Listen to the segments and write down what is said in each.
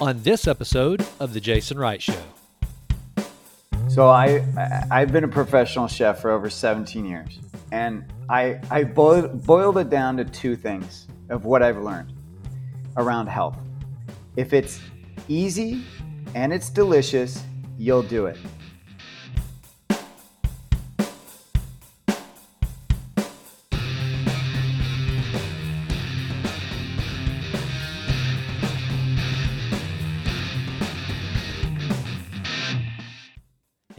on this episode of The Jason Wright Show. So I, I have been a professional chef for over 17 years, and I I boiled, boiled it down to two things of what I've learned around health. If it's easy and it's delicious, you'll do it.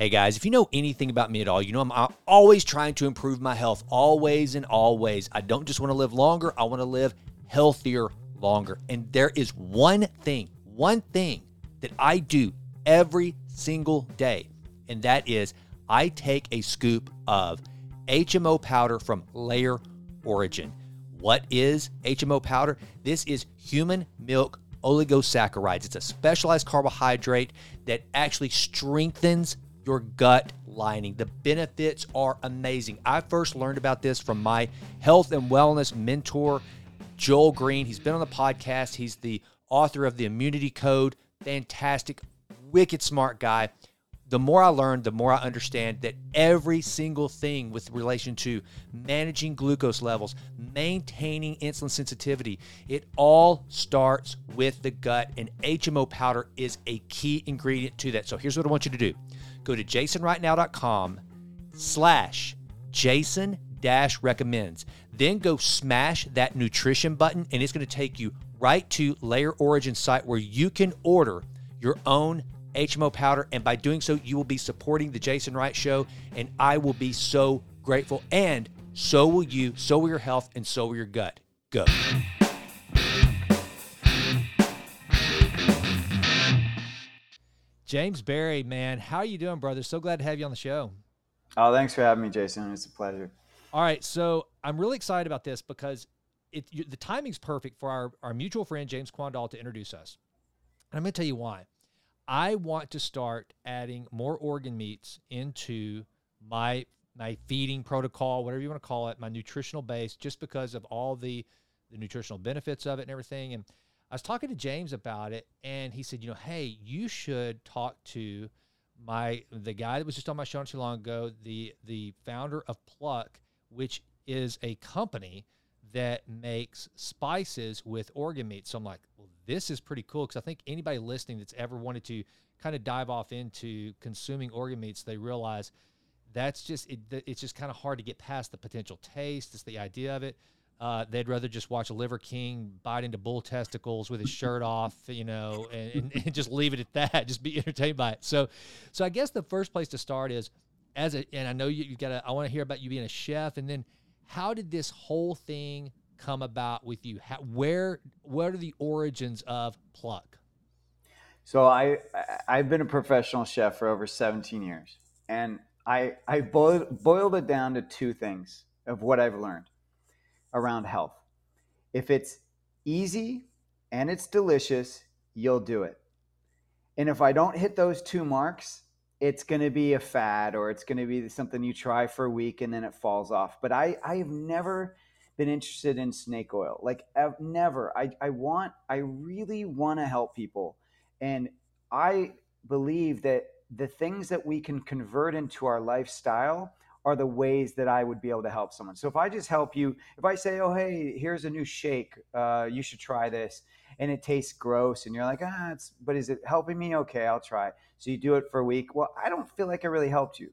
Hey guys, if you know anything about me at all, you know I'm always trying to improve my health, always and always. I don't just want to live longer, I want to live healthier longer. And there is one thing, one thing that I do every single day, and that is I take a scoop of HMO powder from Layer Origin. What is HMO powder? This is human milk oligosaccharides. It's a specialized carbohydrate that actually strengthens your gut lining. The benefits are amazing. I first learned about this from my health and wellness mentor, Joel Greene. He's been on the podcast, he's the author of The Immunity Code. Fantastic, wicked smart guy. The more I learn, the more I understand that every single thing with relation to managing glucose levels, maintaining insulin sensitivity, it all starts with the gut, and HMO powder is a key ingredient to that. So here's what I want you to do go to jasonrightnow.com slash jason dash recommends. Then go smash that nutrition button, and it's going to take you right to Layer Origin site where you can order your own HMO powder. And by doing so, you will be supporting the Jason Wright Show, and I will be so grateful. And so will you, so will your health, and so will your gut. Go. James Barry, man, how are you doing, brother? So glad to have you on the show. Oh, thanks for having me, Jason. It's a pleasure. All right, so I'm really excited about this because it, you, the timing's perfect for our, our mutual friend James Quandall to introduce us. And I'm going to tell you why. I want to start adding more organ meats into my my feeding protocol, whatever you want to call it, my nutritional base, just because of all the the nutritional benefits of it and everything. And I was talking to James about it, and he said, you know, hey, you should talk to my the guy that was just on my show not too long ago, the the founder of Pluck, which is a company that makes spices with organ meat. So I'm like, well, this is pretty cool because I think anybody listening that's ever wanted to kind of dive off into consuming organ meats, they realize that's just it, it's just kind of hard to get past the potential taste. It's the idea of it. Uh, they'd rather just watch a liver king bite into bull testicles with his shirt off, you know, and, and, and, just leave it at that. Just be entertained by it. So, so I guess the first place to start is as a, and I know you, you got to, I want to hear about you being a chef, and then how did this whole thing come about with you? How, where, what are the origins of Pluck? So I, I've been a professional chef for over 17 years, and I, I boiled, boiled it down to two things of what I've learned around health. If it's easy and it's delicious, you'll do it. And if I don't hit those two marks, it's going to be a fad or it's going to be something you try for a week and then it falls off. But I, I have never been interested in snake oil. Like I've never. I, I want, I really want to help people. And I believe that the things that we can convert into our lifestyle are the ways that I would be able to help someone. So if I just help you, if I say, "Oh, hey, here's a new shake, uh, you should try this," and it tastes gross, and you're like, "Ah, it's," but is it helping me? Okay, I'll try. So you do it for a week. Well, I don't feel like I really helped you.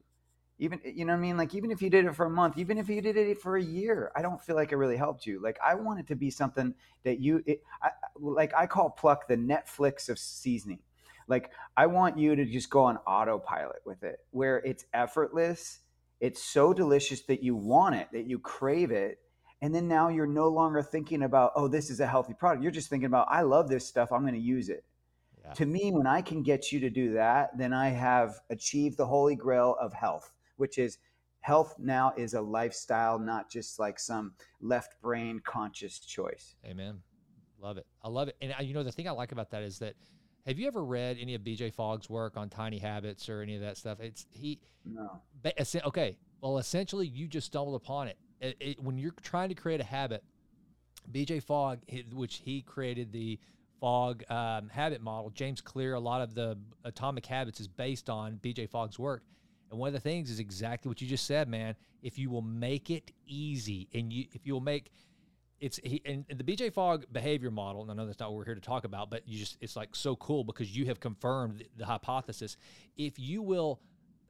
Even you know what I mean? Like even if you did it for a month, even if you did it for a year, I don't feel like it really helped you. Like I want it to be something that you, it, I, like I call pluck the Netflix of seasoning. Like I want you to just go on autopilot with it, where it's effortless it's so delicious that you want it, that you crave it. And then now you're no longer thinking about, oh, this is a healthy product. You're just thinking about, I love this stuff. I'm going to use it. Yeah. To me, when I can get you to do that, then I have achieved the holy grail of health, which is health now is a lifestyle, not just like some left brain conscious choice. Amen. Love it. I love it. And uh, you know, the thing I like about that is that have you ever read any of BJ Fogg's work on tiny habits or any of that stuff? It's he. No. Okay. Well, essentially, you just stumbled upon it. It, it. When you're trying to create a habit, BJ Fogg, which he created the Fogg um, habit model. James Clear, a lot of the Atomic Habits is based on BJ Fogg's work. And one of the things is exactly what you just said, man. If you will make it easy, and you if you will make it's he and, the BJ Fogg behavior model. And I know that's not what we're here to talk about, but you just it's like so cool because you have confirmed the, the hypothesis. If you will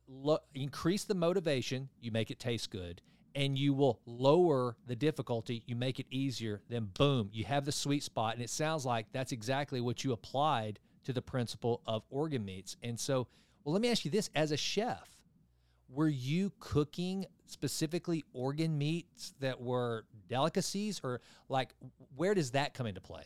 lo- increase the motivation, you make it taste good, and you will lower the difficulty, you make it easier. Then boom, you have the sweet spot, and it sounds like that's exactly what you applied to the principle of organ meats. And so, well, let me ask you this: as a chef were you cooking specifically organ meats that were delicacies or like where does that come into play?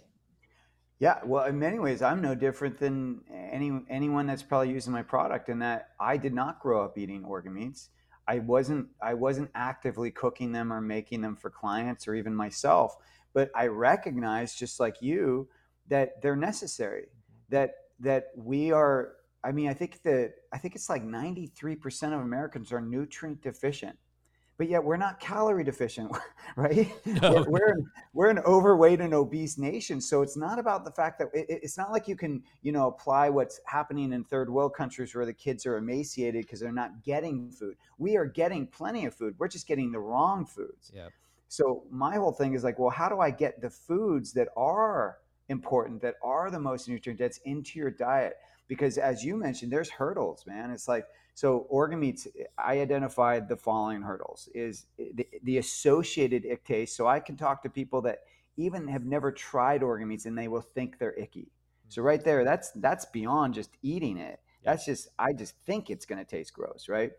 Yeah well in many ways i'm no different than any anyone that's probably using my product in that i did not grow up eating organ meats. I wasn't i wasn't actively cooking them or making them for clients or even myself but i recognize just like you that they're necessary that that we are I mean, I think that I think it's like 93% of Americans are nutrient deficient, but yet we're not calorie deficient, right? No. We're, we're, an overweight and obese nation. So it's not about the fact that it, it's not like you can, you know, apply what's happening in third world countries where the kids are emaciated because they're not getting food. We are getting plenty of food. We're just getting the wrong foods. Yeah. So my whole thing is like, well, how do I get the foods that are important, that are the most nutrient dense into your diet? Because as you mentioned there's hurdles man. It's like so organ meats i identified the following hurdles is eh, the, the associated ick taste so i can talk to people that even have never tried organ meats and they will think they're icky. Mm. So right there that's that's beyond just eating it. That's just i just think it's going to taste gross right?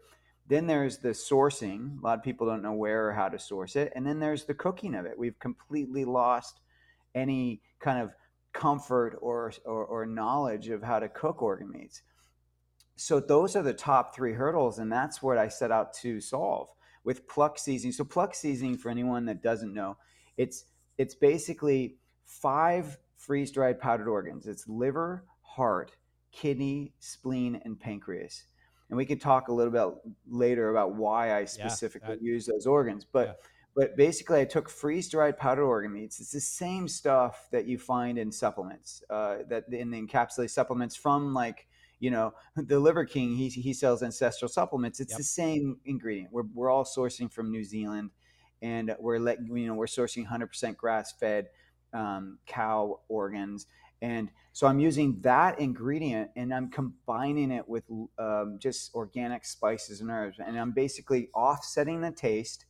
Then there's the sourcing. A lot of people don't know where or how to source it. And then there's the cooking of it. We've completely lost any kind of comfort or, or, or knowledge of how to cook organ meats. So those are the top three hurdles, and that's what I set out to solve with pluck seasoning. So pluck seasoning, for anyone that doesn't know, it's it's basically five freeze dried powdered organs. It's liver, heart, kidney, spleen, and pancreas. And we can talk a little bit later about why I specifically yeah, use those organs. But yeah but basically, I took freeze dried powdered organ meats. It's the same stuff that you find in supplements, uh, that in the encapsulated supplements from like you know the Liver King. He he sells ancestral supplements. It's yep. the same ingredient. We're we're all sourcing from New Zealand, and we're let you know we're sourcing 100% grass fed um, cow organs. And so I'm using that ingredient and I'm combining it with um, just organic spices and herbs. And I'm basically offsetting the taste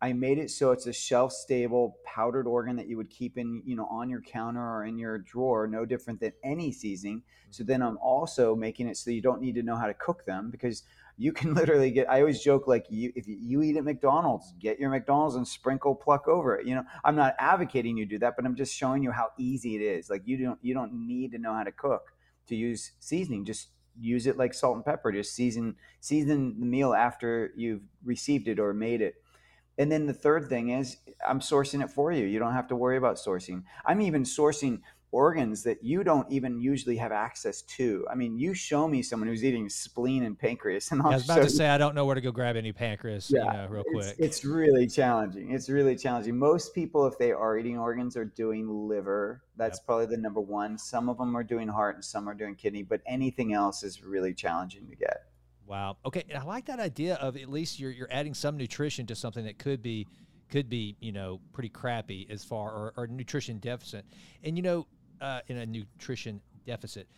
I made it so it's a shelf stable powdered organ that you would keep in, you know, on your counter or in your drawer, no different than any seasoning. Mm-hmm. So then I'm also making it so you don't need to know how to cook them because you can literally get I always joke like you if you eat at McDonald's, get your McDonald's and sprinkle pluck over it. You know, I'm not advocating you do that, but I'm just showing you how easy it is. Like you don't you don't need to know how to cook to use seasoning. Just use it like salt and pepper. Just season season the meal after you've received it or made it and then the third thing is I'm sourcing it for you. You don't have to worry about sourcing. I'm even sourcing organs that you don't even usually have access to. I mean, you show me someone who's eating spleen and pancreas, and I'll I was about to say I don't know where to go grab any pancreas. Yeah, you know, real quick. It's, it's, really challenging. It's really challenging. Most people, if they are eating organs, are doing liver. That's yep. probably the number one. Some of them are doing heart, and some are doing kidney. But anything else is really challenging to get. Wow. Okay, I like that idea of at least you're you're adding some nutrition to something that could be could be you know pretty crappy as far or, or nutrition deficit, and you know uh, in a nutrition deficit.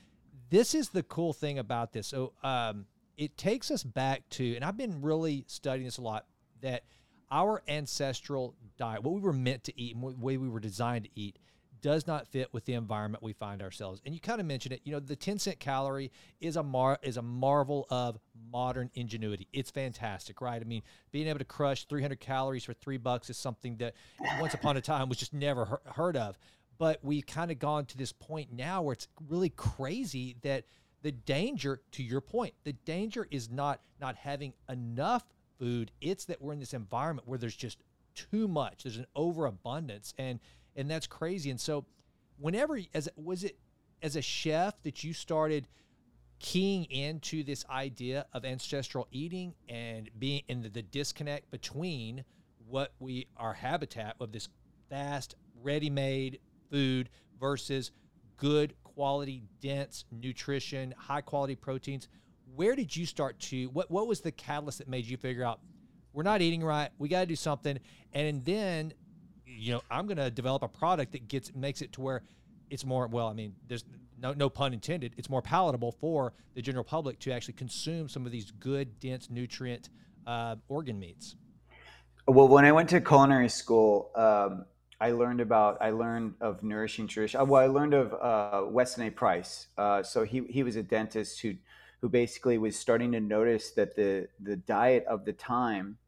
This is the cool thing about this. So um, it takes us back to, and I've been really studying this a lot. That our ancestral diet, what we were meant to eat, and the way we were designed to eat, does not fit with the environment we find ourselves. And you kind of mentioned it. You know, the 10 cent calorie is a mar is a marvel of modern ingenuity. It's fantastic, right? I mean, being able to crush 300 calories for three bucks is something that once upon a time was just never heard of. But we've kind of gone to this point now where it's really crazy that the danger, to your point, the danger is not not having enough food. It's that we're in this environment where there's just too much. There's an overabundance, and and that's crazy. And so, whenever as was it as a chef that you started keying into this idea of ancestral eating and being in the, the disconnect between what we our habitat of this fast ready-made food versus good quality, dense nutrition, high quality proteins. Where did you start to what what was the catalyst that made you figure out we're not eating right, we got to do something and then you know, I'm going to develop a product that gets makes it to where it's more well, I mean, there's no no pun intended, it's more palatable for the general public to actually consume some of these good dense nutrient uh, organ meats. Well, when I went to culinary school, um, I learned about I learned of nourishing tradition. Well, I learned of uh, Weston A. Price. Uh, so he he was a dentist who who basically was starting to notice that the the diet of the time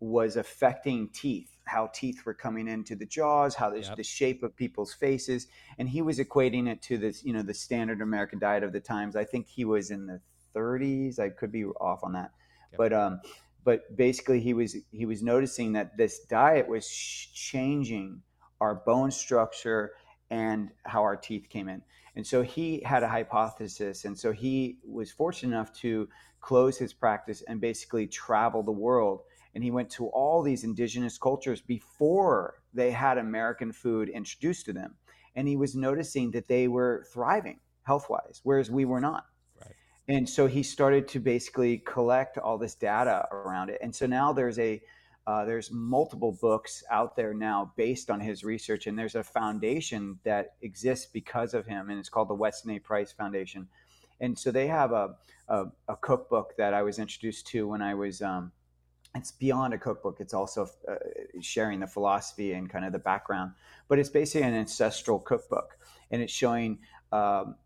was affecting teeth, how teeth were coming into the jaws, how yep. the shape of people's faces, and he was equating it to this you know the standard American diet of the times. I think he was in the 30s. I could be off on that, yep. but um, but basically he was he was noticing that this diet was changing our bone structure and how our teeth came in and so he had a hypothesis and so he was fortunate enough to close his practice and basically travel the world and he went to all these indigenous cultures before they had american food introduced to them. And he was noticing that they were thriving health wise whereas we were not. And so he started to basically collect all this data around it. And so now there's a uh, there's multiple books out there now based on his research and there's a foundation that exists because of him and it's called the weston a. Price foundation. And so they have a, a, a cookbook that i was introduced to when i was um, it's beyond a cookbook it's also uh, sharing the philosophy and kind of the background but it's basically an ancestral cookbook and it's showing um,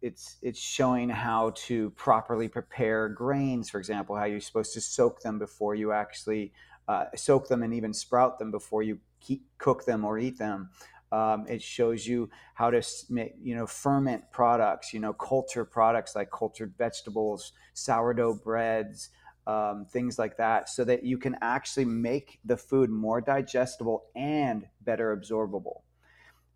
it's it's showing how to properly prepare grains, for example, how you're supposed to soak them before you actually uh, soak them and even sprout them before you keep, cook them or eat them. Um, it shows you how to make, you know, ferment products, you know, culture products like cultured vegetables, sourdough breads, um, things like that, so that you can actually make the food more digestible and better absorbable.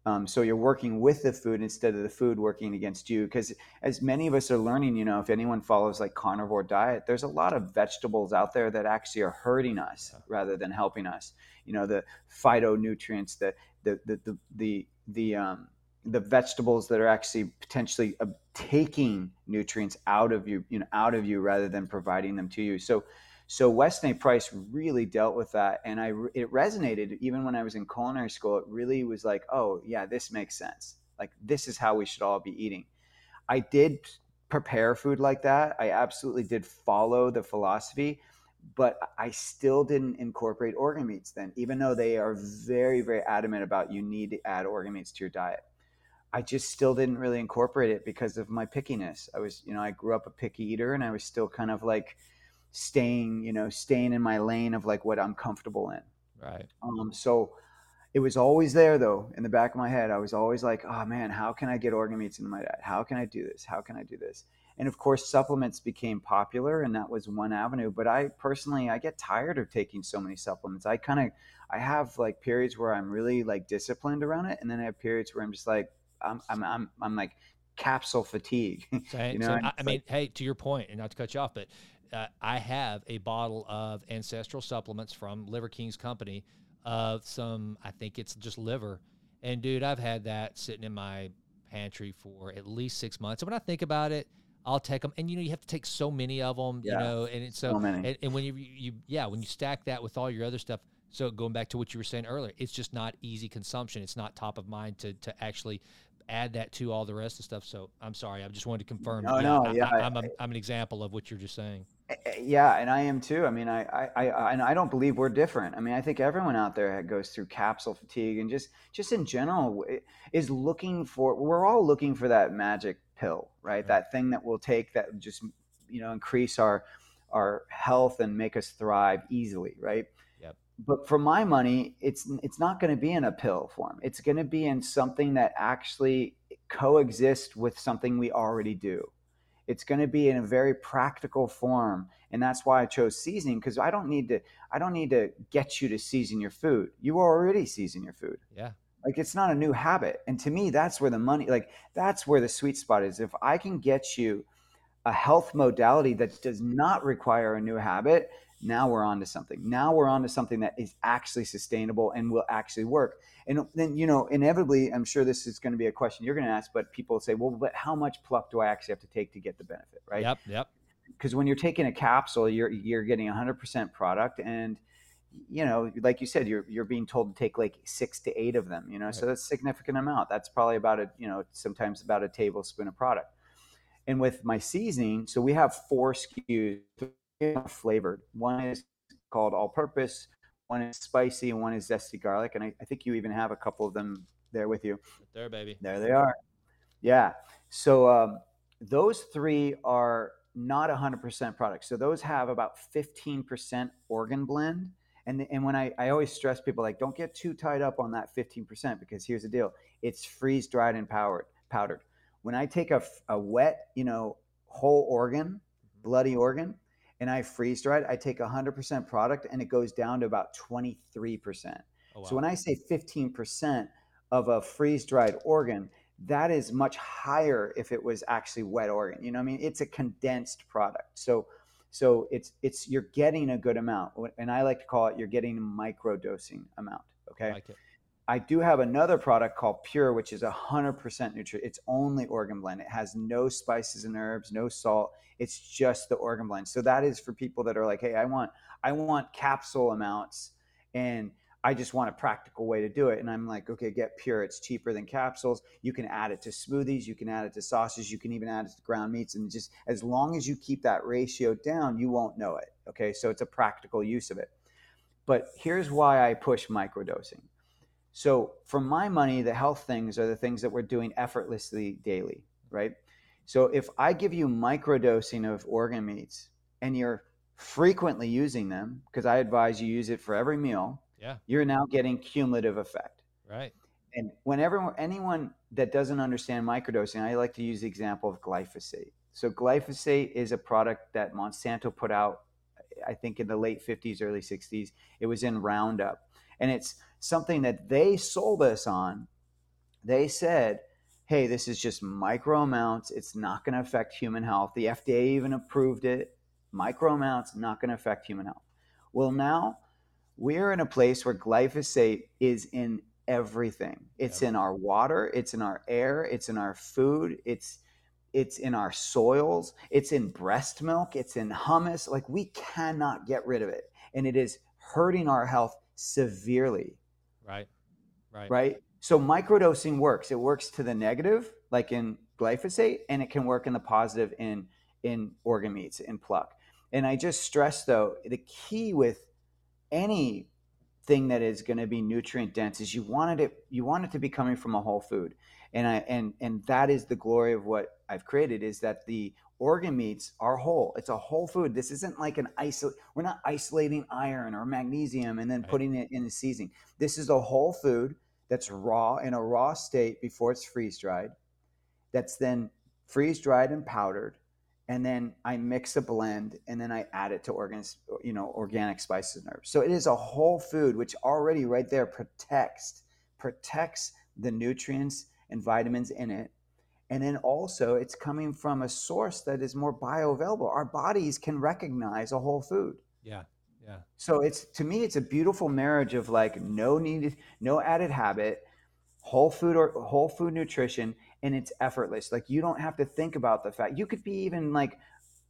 Um, so you're working with the food instead of the food working against you. Because as many of us are learning, you know, if anyone follows like carnivore diet, there's a lot of vegetables out there that actually are hurting us rather than helping us. You know, the phytonutrients, the the the the the, the um, the vegetables that are actually potentially taking nutrients out of you, you know, out of you rather than providing them to you. So so Weston A. Price really dealt with that, and I it resonated even when I was in culinary school. It really was like, oh yeah, this makes sense. Like this is how we should all be eating. I did prepare food like that. I absolutely did follow the philosophy, but I still didn't incorporate organ meats then, even though they are very, very adamant about you need to add organ meats to your diet. I just still didn't really incorporate it because of my pickiness. I was, you know, I grew up a picky eater and I was still kind of like staying, you know, staying in my lane of like what I'm comfortable in. Right. Um, so it was always there though in the back of my head. I was always like, oh man, how can I get organ meats into my diet? How can I do this? How can I do this? And of course, supplements became popular, and that was one avenue. But I personally, I get tired of taking so many supplements. I kind of, I have like periods where I'm really like disciplined around it, and then I have periods where I'm just like, I'm, I'm, I'm, I'm like capsule fatigue. you know, so, I, I mean, hey, to your point, and not to cut you off, but uh, I have a bottle of ancestral supplements from Liver King's company of some, I think it's just liver. And dude, I've had that sitting in my pantry for at least six months. And when I think about it, I'll take them. And you know, you have to take so many of them, yeah. you know, and it's so, so and, and, when you, you, yeah, when you stack that with all your other stuff, so going back to what you were saying earlier, it's just not easy consumption. It's not top of mind to, to actually add that to all the rest of stuff. So I'm sorry, I just wanted to confirm. No, yeah, no, yeah, I, am a, I'm an example of what you're just saying. Yeah, and I am too. I mean, I, I, I, and I don't believe we're different. I mean, I think everyone out there goes through capsule fatigue, and just, just in general, is looking for. We're all looking for that magic pill, right? right. That thing that will take that just, you know, increase our, our health and make us thrive easily, right? But for my money, it's it's not going to be in a pill form. It's going to be in something that actually coexists with something we already do. It's going to be in a very practical form, and that's why I chose seasoning because I don't need to I don't need to get you to season your food. You already season your food. Yeah. Like it's not a new habit. And to me, that's where the money like that's where the sweet spot is. If I can get you a health modality that does not require a new habit, now we're on to something. Now we're on to something that is actually sustainable and will actually work. And then, you know, inevitably, I'm sure this is going to be a question you're going to ask, but people say, well, but how much pluck do I actually have to take to get the benefit, right? Yep, yep. Because when you're taking a capsule, you're you're getting 100% product, and you know, like you said, you're you're being told to take like six to eight of them. You know, right. so that's a significant amount. That's probably about a you know sometimes about a tablespoon of product. And with my seasoning, so we have four SKUs flavored. One is called all purpose, one is spicy, and one is zesty garlic. And I, I think you even have a couple of them there with you. There, baby. There they are. Yeah. So um, those three are not 100% product. So those have about 15% organ blend. And, and when I, I always stress people like don't get too tied up on that 15% because here's the deal it's freeze dried and powdered powdered when i take a, a wet you know whole organ mm-hmm. bloody organ and I freeze it, I take 100% product and it goes down to about 23%. Oh, wow. So when I say 15% of a freeze dried organ, that is much higher if it was actually wet organ. You know, what I mean, it's a condensed product. So, so it's it's you're getting a good amount, and I like to call it you're getting a micro dosing amount. Okay. Like I do have another product called Pure, which is 100% nutrient. It's only organ blend. It has no spices and herbs, no salt. It's just the organ blend. So that is for people that are like, hey, I want I want capsule amounts, and I just want a practical way to do it. And I'm like, okay, get Pure. It's cheaper than capsules. You can add it to smoothies. You can add it to sauces. You can even add it to ground meats. And just as long as you keep that ratio down, you won't know it. Okay, so it's a practical use of it. But here's why I push microdosing so, for my money, the health things are the things that we're doing effortlessly daily, right? So, if I give you microdosing of organ meats and you're frequently using them, because I advise you use it for every meal, yeah, you're now getting cumulative effect. Right. And whenever anyone that doesn't understand microdosing, I like to use the example of glyphosate. So, glyphosate is a product that Monsanto put out, I think, in the late 50s, early 60s. It was in Roundup. And it's something that they sold us on. They said, hey, this is just micro amounts. It's not going to affect human health. The FDA even approved it. Micro amounts, not going to affect human health. Well, now we're in a place where glyphosate is in everything. It's in our water, it's in our air, it's in our food, it's it's in our soils, it's in breast milk, it's in hummus. Like we cannot get rid of it. And it is hurting our health severely. Right. Right. Right. So microdosing works. It works to the negative, like in glyphosate, and it can work in the positive in in organ meats in pluck. And I just stress though, the key with any thing that is going to be nutrient dense is you wanted it you want it to be coming from a whole food and i and and that is the glory of what i've created is that the organ meats are whole. It's a whole food. This isn't like an isolate. We're not isolating iron or magnesium and then right. putting it in the seasoning. This is a whole food that's raw in a raw state before it's freeze dried. That's then freeze dried and powdered, and then I mix a blend, and then I add it to organs, you know, organic spices and herbs. So it is a whole food, which already right there protects protects the nutrients and vitamins in it and then also, it's coming from a source that is more bioavailable. Our bodies can recognize a whole food. Yeah. Yeah. So it's to me, it's a beautiful marriage of like no needed, no added habit, whole food or whole food nutrition, and it's effortless. Like you don't have to think about the fact you could be even like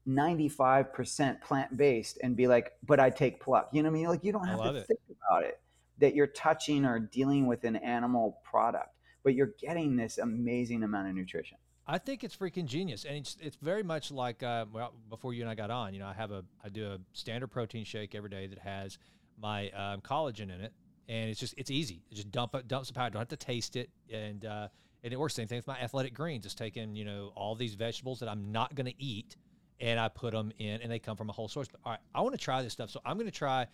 95% plant based and be like, but I take pluck. You know what I mean? Like you don't have to it. think about it that you're touching or dealing with an animal product but you're getting this amazing amount of nutrition. I think it's freaking genius, and it's it's very much like uh, well before you and I got on. You know, I have a I do a standard protein shake every day that has my um, collagen in it, and it's just it's easy. just dump it, dump some powder. Don't have to taste it, and uh, and it works. Same thing with my athletic greens. Just taking you know all these vegetables that I'm not going to eat, and I put them in, and they come from a whole source. But all right, I want to try this stuff, so I'm going to try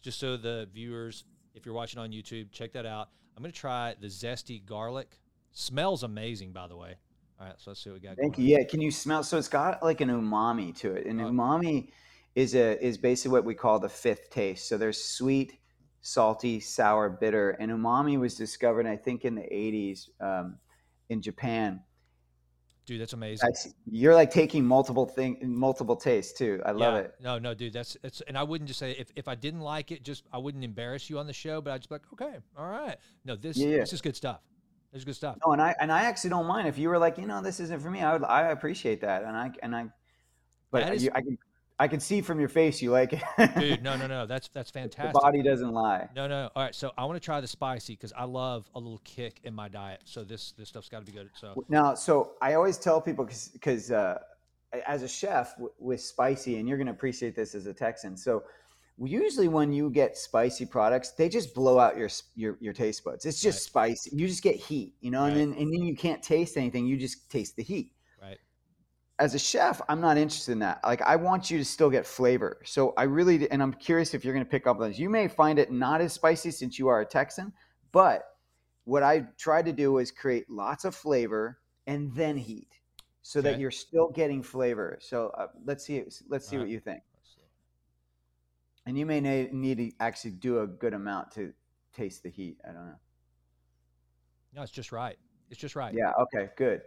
just so the viewers, if you're watching on YouTube, check that out. I'm going to try the zesty garlic. Smells amazing, by the way. All right, so let's see what we got. Thank you. Yeah, can you smell? So it's got like an umami to it, and uh, umami is a is basically what we call the fifth taste. So there's sweet, salty, sour, bitter, and umami was discovered, I think, in the 80s um, in Japan. Dude, that's amazing. That's, you're like taking multiple thing, multiple tastes too. I love Yeah. it. No, no, dude, that's it's. And I wouldn't just say if, if I didn't like it, just I wouldn't embarrass you on the show, but I'd just be like, okay, all right. No, this Yeah, yeah. this is good stuff. This is good stuff. No, and I and I actually don't mind if you were like, you know, this isn't for me. I would, I appreciate that, and I and I, but is- you, I can I can see from your face you like it. Dude, no, no, no, that's that's the fantastic. body doesn't lie. No, no. All right, so I want to try the spicy because I love a little kick in my diet. So this this stuff's got to be good. So Now, so I always tell people because uh, as a chef w- with spicy, and you're going to appreciate this as a Texan. So usually when you get spicy products, they just blow out your your, your taste buds. It's just spicy. You just get heat, you know, and then and then you can't taste anything. You just taste the heat. As a chef, I'm not interested in that. Like I want you to still get flavor. So I really and I'm curious if you're going to pick up on this. You may find it not as spicy since you are a Texan, but what I tried to do is create lots of flavor and then heat, so that you're still getting flavor. So uh, let's see. Let's see what you think. And you may na- need to actually do a good amount to taste the heat. I don't know. No, it's just right. It's just right. Yeah. Okay. Good.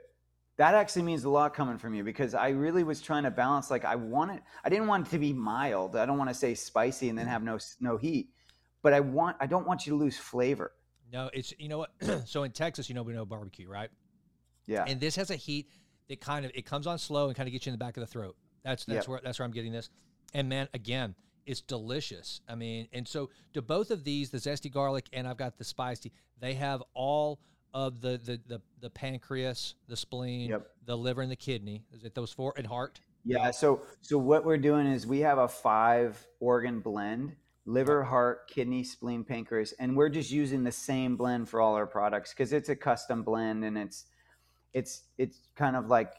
That actually means a lot coming from you because I really was trying to balance. Like I wanted, I didn't want it to be mild. I don't want to say spicy and then have no no heat, but I want, I don't want you to lose flavor. No, it's you know what. so in Texas, you know we know barbecue, right? Yeah. And this has a heat that kind of it comes on slow and kind of gets you in the back of the throat. That's that's Yep. where that's where I'm getting this. And man, again, it's delicious. I mean, and so to both of these, the zesty garlic and I've got the spicy. They have all of the the the, the pancreas, the spleen, Yep. the liver, and the kidney. Is it those four and heart? Yeah. So so what we're doing is we have a five organ blend: liver, heart, kidney, spleen, pancreas, and we're just using the same blend for all our products because it's a custom blend and it's it's it's kind of like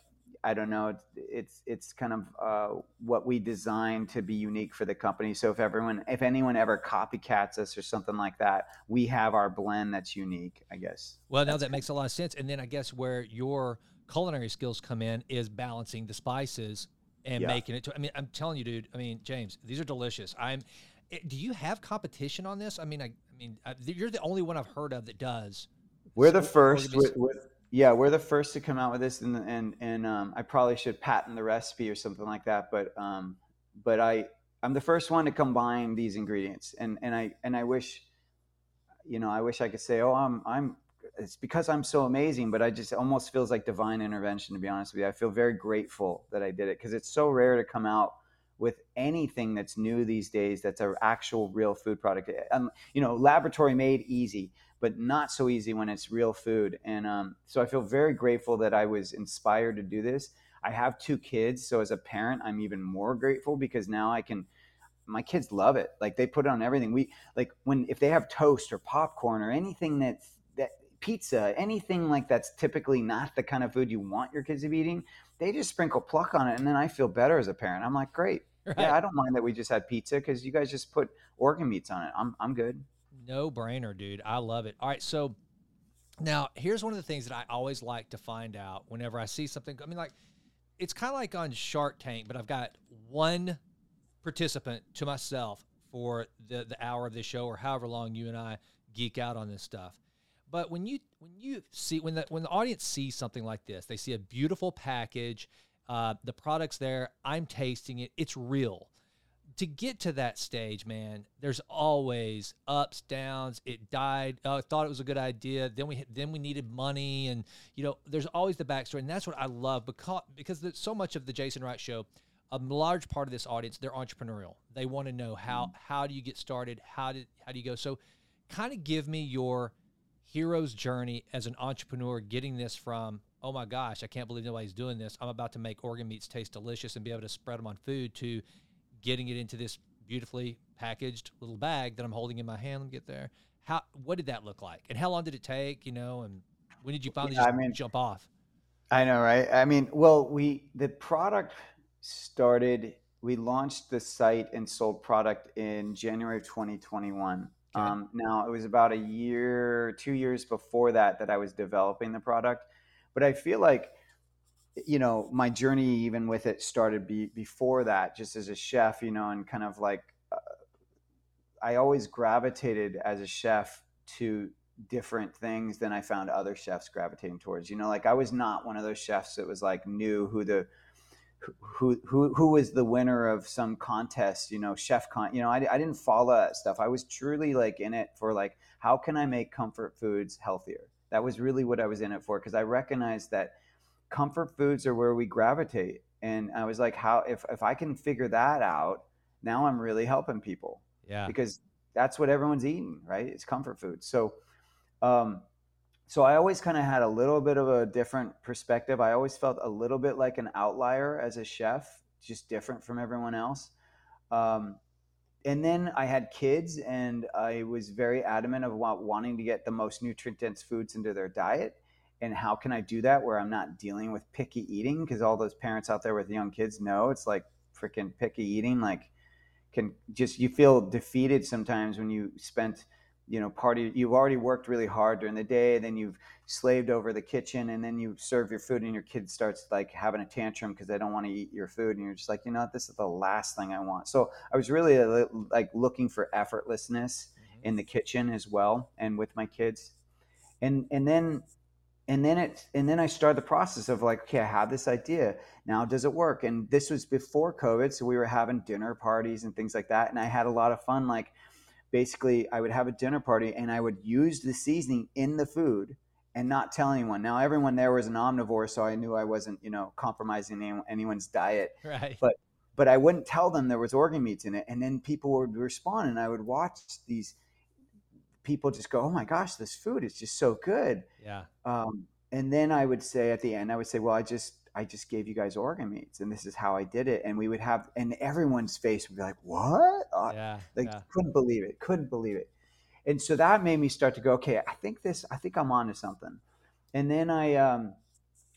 I don't know it's it's, it's kind of uh, what we designed to be unique for the company. So if everyone if anyone ever copycats us or something like that, we have our blend that's unique. I guess. Well, now That's that makes a lot of sense. And then I guess where your culinary skills come in is balancing the spices and Yeah. making it. To, I mean, I'm telling you, dude. I mean, James, these are delicious. I'm. eh, Do you have competition on this? I mean, I, I mean, I, you're the only one I've heard of that does. We're the first. with, yeah, we're the first to come out with this, and and and um, I probably should patent the recipe or something like that. But um, but I I'm the first one to combine these ingredients, and and I and I wish, you know, I wish I could say, oh, I'm I'm. It's because I'm so amazing, but I just almost feels like divine intervention. To be honest with you, I feel very grateful that I did it because it's so rare to come out with anything that's new these days. That's an actual real food product. Um, you know, laboratory made easy but not so easy when it's real food. And um, so I feel very grateful that I was inspired to do this. I have two kids, so as a parent, I'm even more grateful because now I can. My kids love it. Like they put it on everything. We like when if they have toast or popcorn or anything that's that pizza, anything like that's typically not the kind of food you want your kids to be eating. They just sprinkle pluck on it, and then I feel better as a parent. I'm like, great. Right? Yeah, I don't mind that we just had pizza because you guys just put organ meats on it. I'm I'm good. No brainer, dude. I love it. All right, so now here's one of the things that I always like to find out whenever I see something. I mean, like it's kind of like on Shark Tank, but I've got one participant to myself for the the hour of this show or however long you and I geek out on this stuff. But when you when you see when the when the audience sees something like this, they see a beautiful package, uh, the product's there. I'm tasting it. It's real to get to that stage, man, there's always ups, downs. It died. Oh, I thought it was a good idea. Then we then we needed money, and you know, there's always the backstory, and that's what I love because because so much of the Jason Wright show. A large part of this audience, they're entrepreneurial. They want to know how how do you get started? How did how do you go? So, kind of give me your hero's journey as an entrepreneur, getting this from oh my gosh, I can't believe nobody's doing this. I'm about to make organ meats taste delicious and be able to spread them on food to getting it into this beautifully packaged little bag that I'm holding in my hand. Let me get there. How what did that look like? And how long did it take? You know, and when did you finally Yeah, I mean- jump off? I know, right? I mean, well, we the product started. We launched the site and sold product in January of 2021. Um, now it was about a year, two years before that that I was developing the product, but I feel like, you know, my journey even with it started be, before that, just as a chef, you know, and kind of like, uh, I always gravitated as a chef to different things than I found other chefs gravitating towards. You know, like I was not one of those chefs that was like knew who the who who who was the winner of some contest, you know, chef con. You know, I, I didn't follow that stuff. I was truly like in it for like how can I make comfort foods healthier. That was really what I was in it for because I recognized that comfort foods are where we gravitate, and I was like, how if if I can figure that out, now I'm really helping people. Yeah, because that's what everyone's eating, right? It's comfort food. So, um, so I always kind of had a little bit of a different perspective. I always felt a little bit like an outlier as a chef, just different from everyone else. Um, and then I had kids, and I was very adamant about wanting to get the most nutrient dense foods into their diet. And how can I do that where I'm not dealing with picky eating? Because all those parents out there with young kids know it's like freaking picky eating. Like, can just you feel defeated sometimes when you spent you know party you've already worked really hard during the day then you've slaved over the kitchen and then you serve your food and your kid starts like having a tantrum because they don't want to eat your food and you're just like you know what, this is the last thing i want. So i was really uh, like looking for effortlessness mm-hmm. in the kitchen as well and with my kids. And and then and then it and then i started the process of like okay i have this idea. Now does it work? And this was before covid so we were having dinner parties and things like that and i had a lot of fun like basically I would have a dinner party and I would use the seasoning in the food and not tell anyone. Now everyone there was an omnivore, so I knew I wasn't, you know, compromising anyone's diet. Right. But but I wouldn't tell them there was organ meats in it, and then people would respond, and I would watch these people just go, "Oh my gosh, this food is just so good." Yeah. Um, and then I would say at the end, I would say, "Well, I just I just gave you guys organ meats and this is how I did it. And we would have, and everyone's face would be like, what? Uh, yeah. Like, yeah. couldn't believe it. Couldn't believe it. And so that made me start to go, okay, I think this, I think I'm onto something. And then I, um,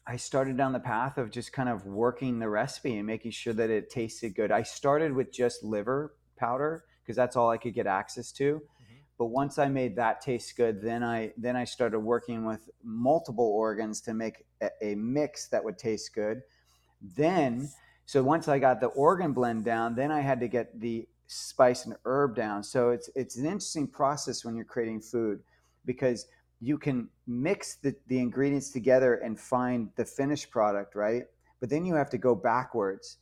I started down the path of just kind of working the recipe and making sure that it tasted good. I started with just liver powder because that's all I could get access to. But once I made that taste good, then I then I started working with multiple organs to make a, a mix that would taste good. Then, so once I got the organ blend down, then I had to get the spice and herb down. So it's it's an interesting process when you're creating food because you can mix the, the ingredients together and find the finished product, right? But then you have to go backwards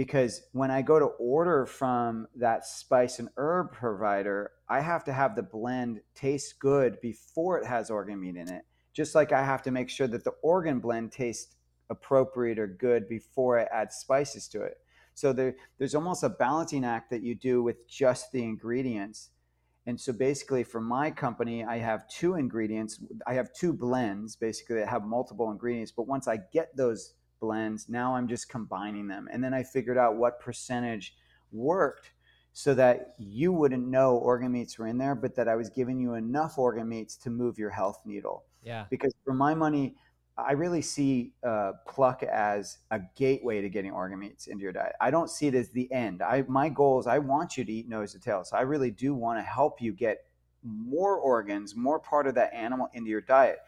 because when I go to order from that spice and herb provider, I have to have the blend taste good before it has organ meat in it. Just like I have to make sure that the organ blend tastes appropriate or good before I add spices to it. So there, there's almost a balancing act that you do with just the ingredients. And so basically, for my company, I have two ingredients. I have two blends basically that have multiple ingredients. But once I get those blends. Now I'm just combining them. And then I figured out what percentage worked so that you wouldn't know organ meats were in there, but that I was giving you enough organ meats to move your health needle. Yeah. Because for my money, I really see uh, pluck as a gateway to getting organ meats into your diet. I don't see it as the end. I my goal is I want you to eat nose to tail. So I really do want to help you get more organs, more part of that animal into your diet.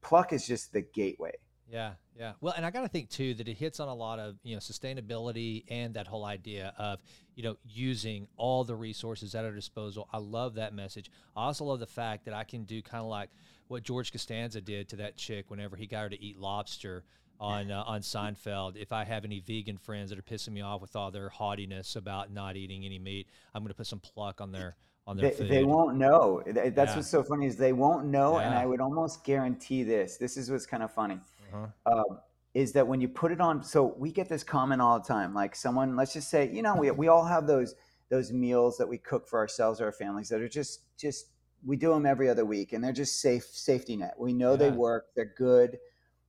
Pluck is just the gateway. Yeah, yeah. Well, and I got to think too that it hits on a lot of you know sustainability and that whole idea of you know using all the resources at our disposal. I love that message. I also love the fact that I can do kind of like what George Costanza did to that chick whenever he got her to eat lobster on uh, on Seinfeld. If I have any vegan friends that are pissing me off with all their haughtiness about not eating any meat, I'm going to put some pluck on their on their they, food. They won't know. That's yeah. what's so funny is they won't know, yeah. and I would almost guarantee this. This is what's kind of funny. Uh-huh. Um, is that when you put it on? So we get this comment all the time. Like someone, let's just say, you know, we we all have those those meals that we cook for ourselves or our families that are just just we do them every other week, and they're just safe safety net. We know yeah. they work. They're good.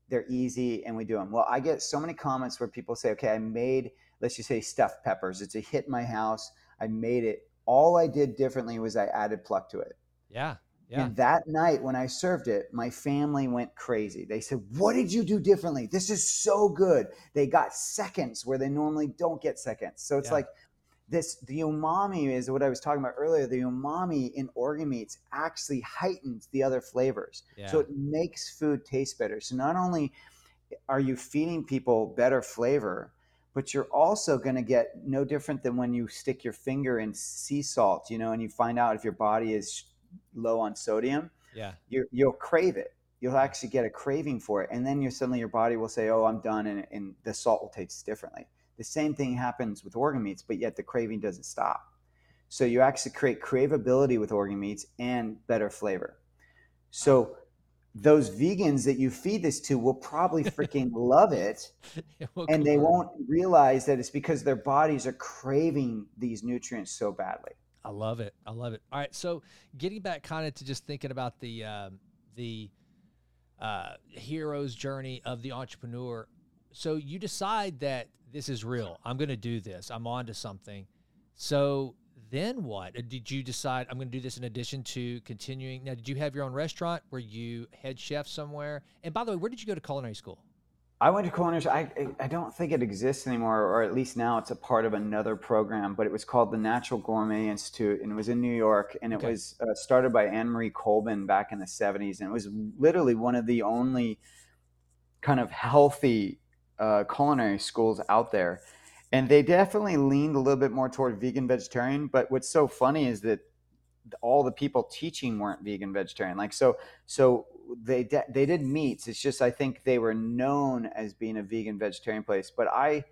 They're easy, and we do them. Well, I get so many comments where people say, "Okay, I made let's just say stuffed peppers. It's a hit in my house. I made it all I did differently was I added pluck to it. Yeah. Yeah. And that night when I served it, my family went crazy. They said, What did you do differently? This is so good. They got seconds where they normally don't get seconds. So it's yeah. like this the umami is what I was talking about earlier. The umami in organ meats actually heightens the other flavors. Yeah. So it makes food taste better. So not only are you feeding people better flavor, but you're also going to get no different than when you stick your finger in sea salt, you know, and you find out if your body is low on sodium. Yeah. You you'll crave it. You'll actually get a craving for it, and then you suddenly your body will say, "Oh, I'm done," and, and the salt will taste differently. The same thing happens with organ meats, but yet the craving doesn't stop. So you actually create craveability with organ meats and better flavor. So those vegans that you feed this to will probably freaking love it and they won't realize that it's because their bodies are craving these nutrients so badly i love it i love it all right so getting back kind of to just thinking about the um, the uh, hero's journey of the entrepreneur so you decide that this is real i'm going to do this i'm on to something so then what? Uh, did you decide I'm going to do this in addition to continuing? Now, did you have your own restaurant? Were you head chef somewhere? And by the way, where did you go to culinary school? I went to culinary. I I don't think it exists anymore, or at least now it's a part of another program. But it was called the Natural Gourmet Institute, and it was in New York, and it okay. was uh, started by Anne Marie Colbin back in the '70s, and it was literally one of the only kind of healthy uh, culinary schools out there and they definitely leaned a little bit more toward vegan vegetarian but what's so funny is that all the people teaching weren't vegan vegetarian like so so they de- they did meats it's just i think they were known as being a vegan vegetarian place but i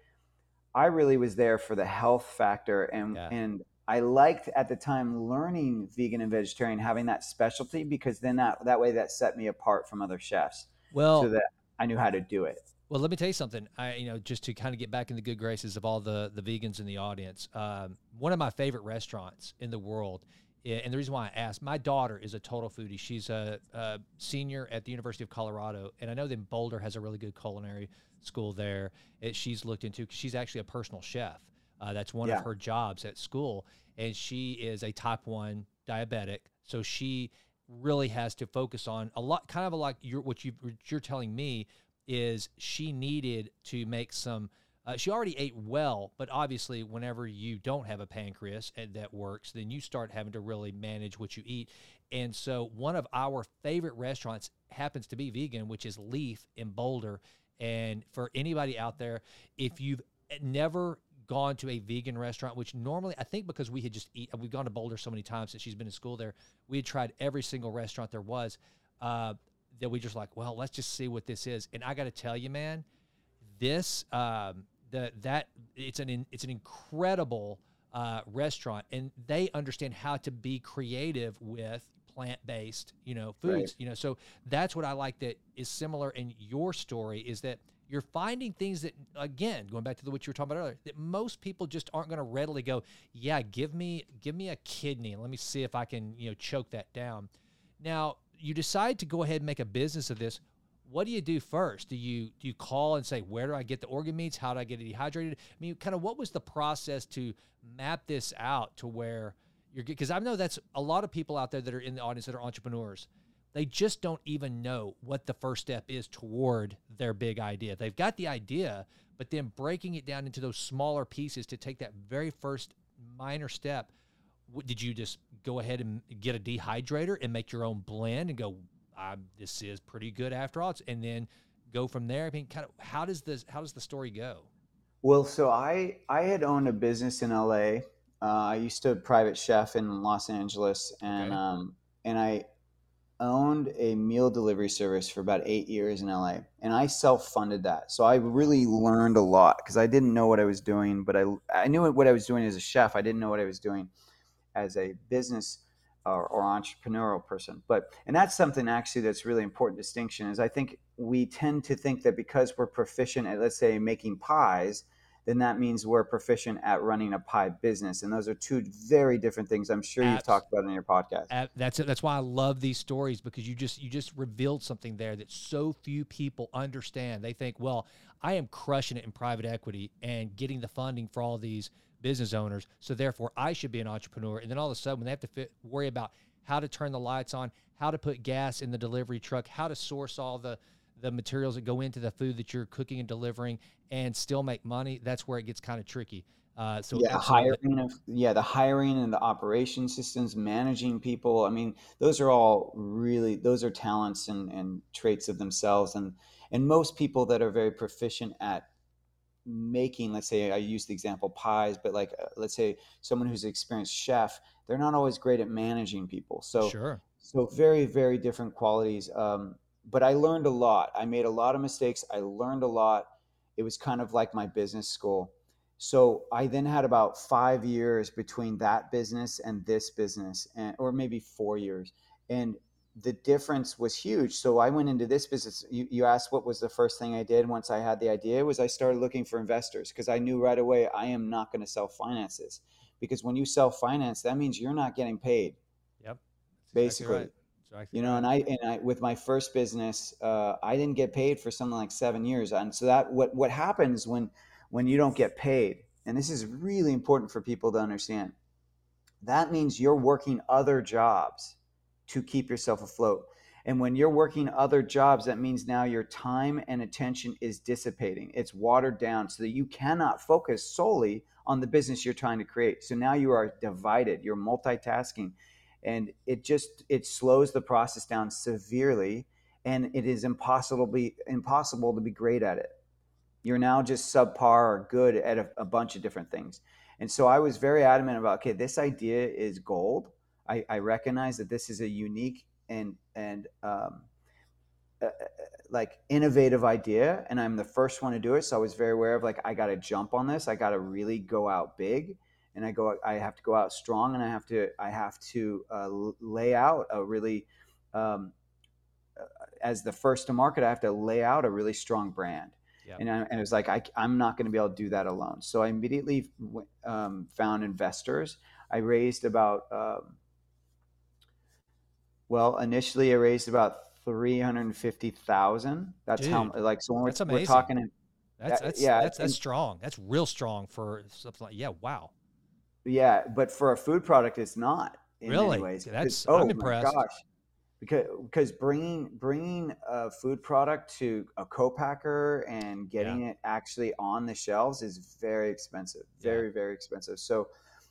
i really was there for the health factor and yeah. and i liked at the time learning vegan and vegetarian having that specialty because then that that way that set me apart from other chefs well so that i knew how to do it well, let me tell you something. I, you know, just to kind of get back in the good graces of all the the vegans in the audience. Um, one of my favorite restaurants in the world, and the reason why I asked, my daughter is a total foodie. She's a, a senior at the University of Colorado, and I know that Boulder has a really good culinary school there. It, she's looked into because she's actually a personal chef. Uh, that's one yeah. of her jobs at school, and she is a type one diabetic. So she really has to focus on a lot, kind of like you're, what you you're telling me is she needed to make some. Uh, she already ate well, but obviously, whenever you don't have a pancreas that works, then you start having to really manage what you eat. And so, one of our favorite restaurants happens to be vegan, which is Leaf in Boulder. And for anybody out there, if you've never gone to a vegan restaurant, which normally I think because we had just eat, we've gone to Boulder so many times since she's been in school there, we had tried every single restaurant there was. Uh, that we just like, well, let's just see what this is. And I got to tell you, man, this um, the that it's an it's an incredible uh, restaurant, and they understand how to be creative with plant based, you know, foods. Right. You know, so that's what I like that is similar in your story is that you're finding things that again going back to the, what you were talking about earlier that most people just aren't going to readily go yeah give me give me a kidney and let me see if i can you know choke that down now you decide to go ahead and make a business of this what do you do first? Do you do you call and say where do I get the organ meats? How do I get it dehydrated? I mean, kind of what was the process to map this out to where you're because I know that's a lot of people out there that are in the audience that are entrepreneurs. They just don't even know what the first step is toward their big idea. They've got the idea, but then breaking it down into those smaller pieces to take that very first minor step did you just go ahead and get a dehydrator and make your own blend and go, this is pretty good after all, and then go from there? I mean, kind of how does this how does the story go? Well, so I I had owned a business in LA. Uh, I used to private chef in Los Angeles, and okay. um, and I owned a meal delivery service for about eight years in LA, and I self funded that. So I really learned a lot because I didn't know what I was doing, but I I knew what I was doing as a chef. I didn't know what I was doing as a business or, or, entrepreneurial person. But and that's something actually that's really important distinction is i think we tend to think that because we're proficient at let's say making pies then that means we're proficient at running a pie business. And those are two very different things i'm sure you've talked about in your podcast. that's it that's why i love these stories because you just you just revealed something there that so few people understand. They think well i am crushing it in private equity and getting the funding for all these business owners. So therefore, I should be an entrepreneur. And then all of a sudden, when they have to fit, worry about how to turn the lights on, how to put gas in the delivery truck, how to source all the the materials that go into the food that you're cooking and delivering, and still make money, that's where it gets kind of tricky. Uh, so yeah, hiring of yeah, the hiring and the operation systems, managing people. I mean, those are all really those are talents and, and traits of themselves. And and most people that are very proficient at making let's say i use the example pies but like uh, let's say someone who's an experienced chef they're not always great at managing people so sure So very, very different qualities. Um, but I learned a lot. I made a lot of mistakes. I learned a lot. It was kind of like my business school. So I then had about five years between that business and this business, and, or maybe four years. And the difference was huge. So I went into this business. You, you asked what was the first thing I did once I had the idea was I started looking for investors because I knew right away I am not going to self finance this because when you self finance, that means you're not getting paid. Yep. Basically. Exactly right. Exactly you know, right. and I and I with my first business, uh, I didn't get paid for something like seven years, and so that what what happens when when you don't get paid, and this is really important for people to understand. That means you're working other jobs to keep yourself afloat. And when you're working other jobs, that means now your time and attention is dissipating. It's watered down so that you cannot focus solely on the business you're trying to create. So now you are divided, you're multitasking. And it just it slows the process down severely and it is impossible be impossible to be great at it. You're now just subpar or good at a, a bunch of different things. And so I was very adamant about okay, this idea is gold I, I recognize that this is a unique and and um, uh, uh, like innovative idea, and I'm the first one to do it. So I was very aware of like I got to jump on this. I got to really go out big, and I go. I have to go out strong, and I have to. I have to uh, lay out a really. Um, uh, as the first to market, I have to lay out a really strong brand. Yep. And, I, and it was like, I, am not going to be able to do that alone. So I immediately um, found investors. I raised about um, well, initially it raised about three hundred fifty thousand. That's Dude, how like so when we're, we're talking. In, that's uh, that's yeah, that's, that's strong. That's real strong for something like yeah. Wow. Yeah, but for a food product, it's not. really? Ways. That's oh I'm impressed. gosh, because because bringing bringing a food product to a co-packer and getting yeah. it actually on the shelves is very expensive. Very yeah. very expensive. So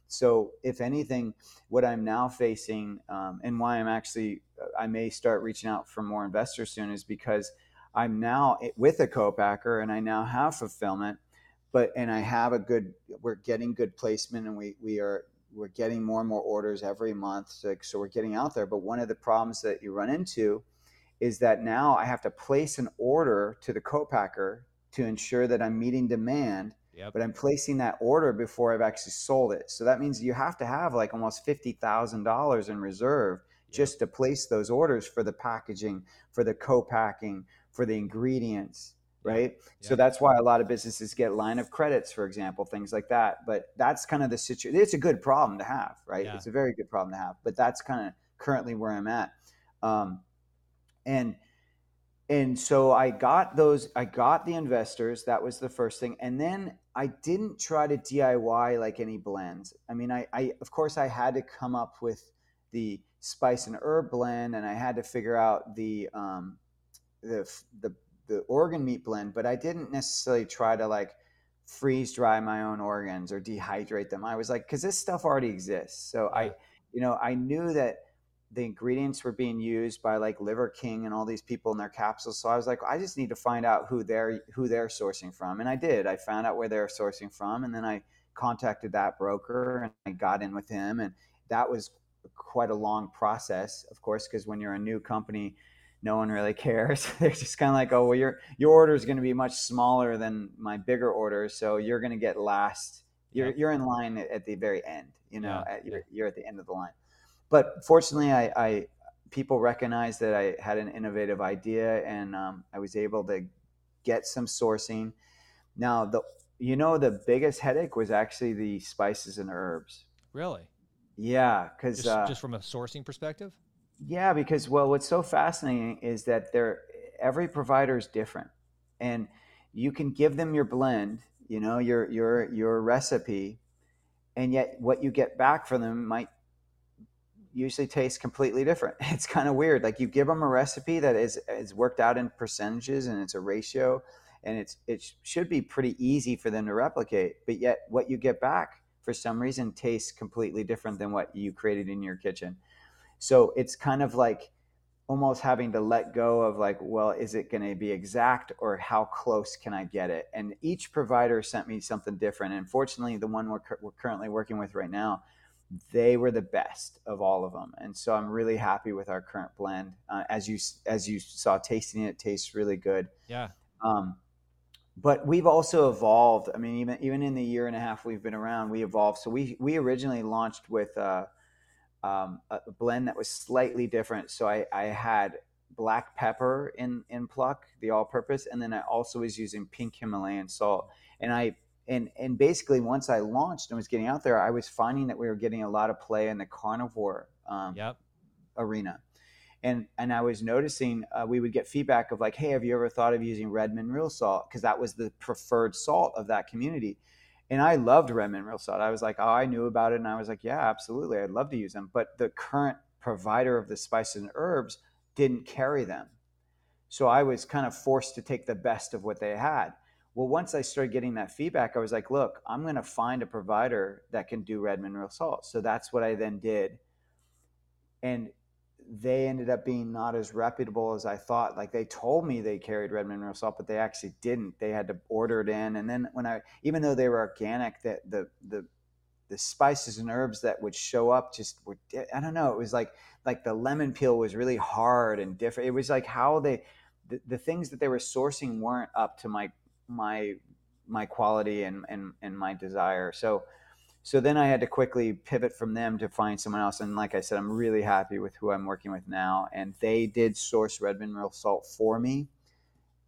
so, if anything, what I'm now facing um, and why I'm actually, uh, I may start reaching out for more investors soon is because I'm now with a co-packer and I now have fulfillment, but and I have a good, we're getting good placement and we we are we're getting more and more orders every month, so, so we're getting out there. But one of the problems that you run into is that now I have to place an order to the co-packer to ensure that I'm meeting demand Yep. But I'm placing that order before I've actually sold it. So that means you have to have like almost $50,000 in reserve yep. just to place those orders for the packaging, for the co-packing, for the ingredients, right? So that's why a lot of businesses get line of credits, for example, things like that. But that's kind of the situation. It's a good problem to have, right? Yeah. It's a very good problem to have. But that's kind of currently where I'm at. Um, and and so I got those, I got the investors. That was the first thing. And then I didn't try to DIY like any blends. I mean, I, I of course I had to come up with the spice and herb blend, and I had to figure out the um, the the the organ meat blend, but I didn't necessarily try to like freeze dry my own organs or dehydrate them. I was like, because this stuff already exists. So I, you know, I knew that the ingredients were being used by like Liver King and all these people in their capsules. So I was like, I just need to find out who they're who they're sourcing from, and I did. I found out where they're sourcing from, and then I contacted that broker and I got in with him, and that was quite a long process, of course, because when you're a new company, no one really cares. They're just kind of like, oh, well, your your order is going to be much smaller than my bigger order, so you're going to get last. You're yeah. you're in line at the very end. You know, yeah. at, you're, you're at the end of the line but fortunately, I, I people recognized that I had an innovative idea, and um, I was able to get some sourcing. Now, the you know the biggest headache was actually the spices and herbs. Really? Yeah, because just, uh, just, from a sourcing perspective. Yeah, because well, what's so fascinating is that they're every provider is different, and you can give them your blend, you know, your your your recipe, and yet what you get back from them might usually tastes completely different. It's kind of weird. Like you give them a recipe that is is worked out in percentages and it's a ratio, and it's it should be pretty easy for them to replicate. But yet, what you get back for some reason tastes completely different than what you created in your kitchen. So it's kind of like almost having to let go of like, well, is it going to be exact or how close can I get it? And each provider sent me something different. And fortunately, the one we're, we're currently working with right now they were the best of all of them. And so I'm really happy with our current blend. Uh, as you as you saw, tasting it, it tastes really good. Yeah. Um, but we've also evolved. I mean, even even in the year and a half we've been around, we evolved. So we we originally launched with uh, um, a blend that was slightly different. So I, I had black pepper in in pluck, the all-purpose, and then I also was using pink Himalayan salt. And I and and basically once I launched and was getting out there, I was finding that we were getting a lot of play in the carnivore um, yep. arena. And, and I was noticing uh, we would get feedback of like, hey, have you ever thought of using Redmond real salt? Because that was the preferred salt of that community. And I loved Redmond real salt. I was like, oh, I knew about it, and I was like, yeah, absolutely, I'd love to use them. But the current provider of the spices and herbs didn't carry them, so I was kind of forced to take the best of what they had. Well, once I started getting that feedback, I was like, look, I'm going to find a provider that can do Redmond real salt. So that's what I then did. And they ended up being not as reputable as I thought. Like they told me they carried Redmond real salt, but they actually didn't. They had to order it in. And then when I, even though they were organic, that the, the, the spices and herbs that would show up just were, I don't know. It was like, like the lemon peel was really hard and different. It was like how they, the, the things that they were sourcing weren't up to my my my quality and and and my desire. So so then I had to quickly pivot from them to find someone else. And like I said, I'm really happy with who I'm working with now. And they did source Redmond real salt for me.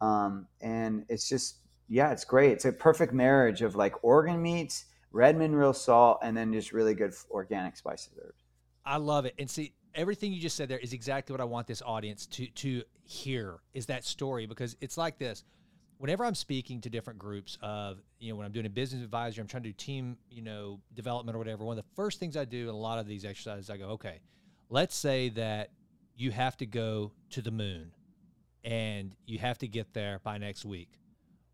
Um, and it's just yeah, it's great. It's a perfect marriage of like organ meats, Redmond real salt, and then just really good organic spices herbs. I love it. And see, everything you just said there is exactly what I want this audience to to hear is that story because it's like this whenever I'm speaking to different groups of, you know, when I'm doing a business advisor, I'm trying to do team, you know, development or whatever, one of the first things I do in a lot of these exercises, I go, okay, let's say that you have to go to the moon and you have to get there by next week.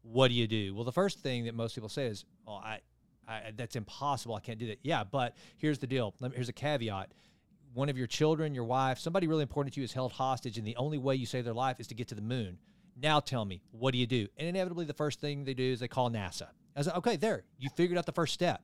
What do you do? Well, the first thing that most people say is, oh, I, I that's impossible. I can't do that. Yeah, but here's the deal. Here's a caveat. One of your children, your wife, somebody really important to you is held hostage, and the only way you save their life is to get to the moon now tell me, what do you do? And inevitably, the first thing they do is they call NASA. I was like, okay, there, you figured out the first step.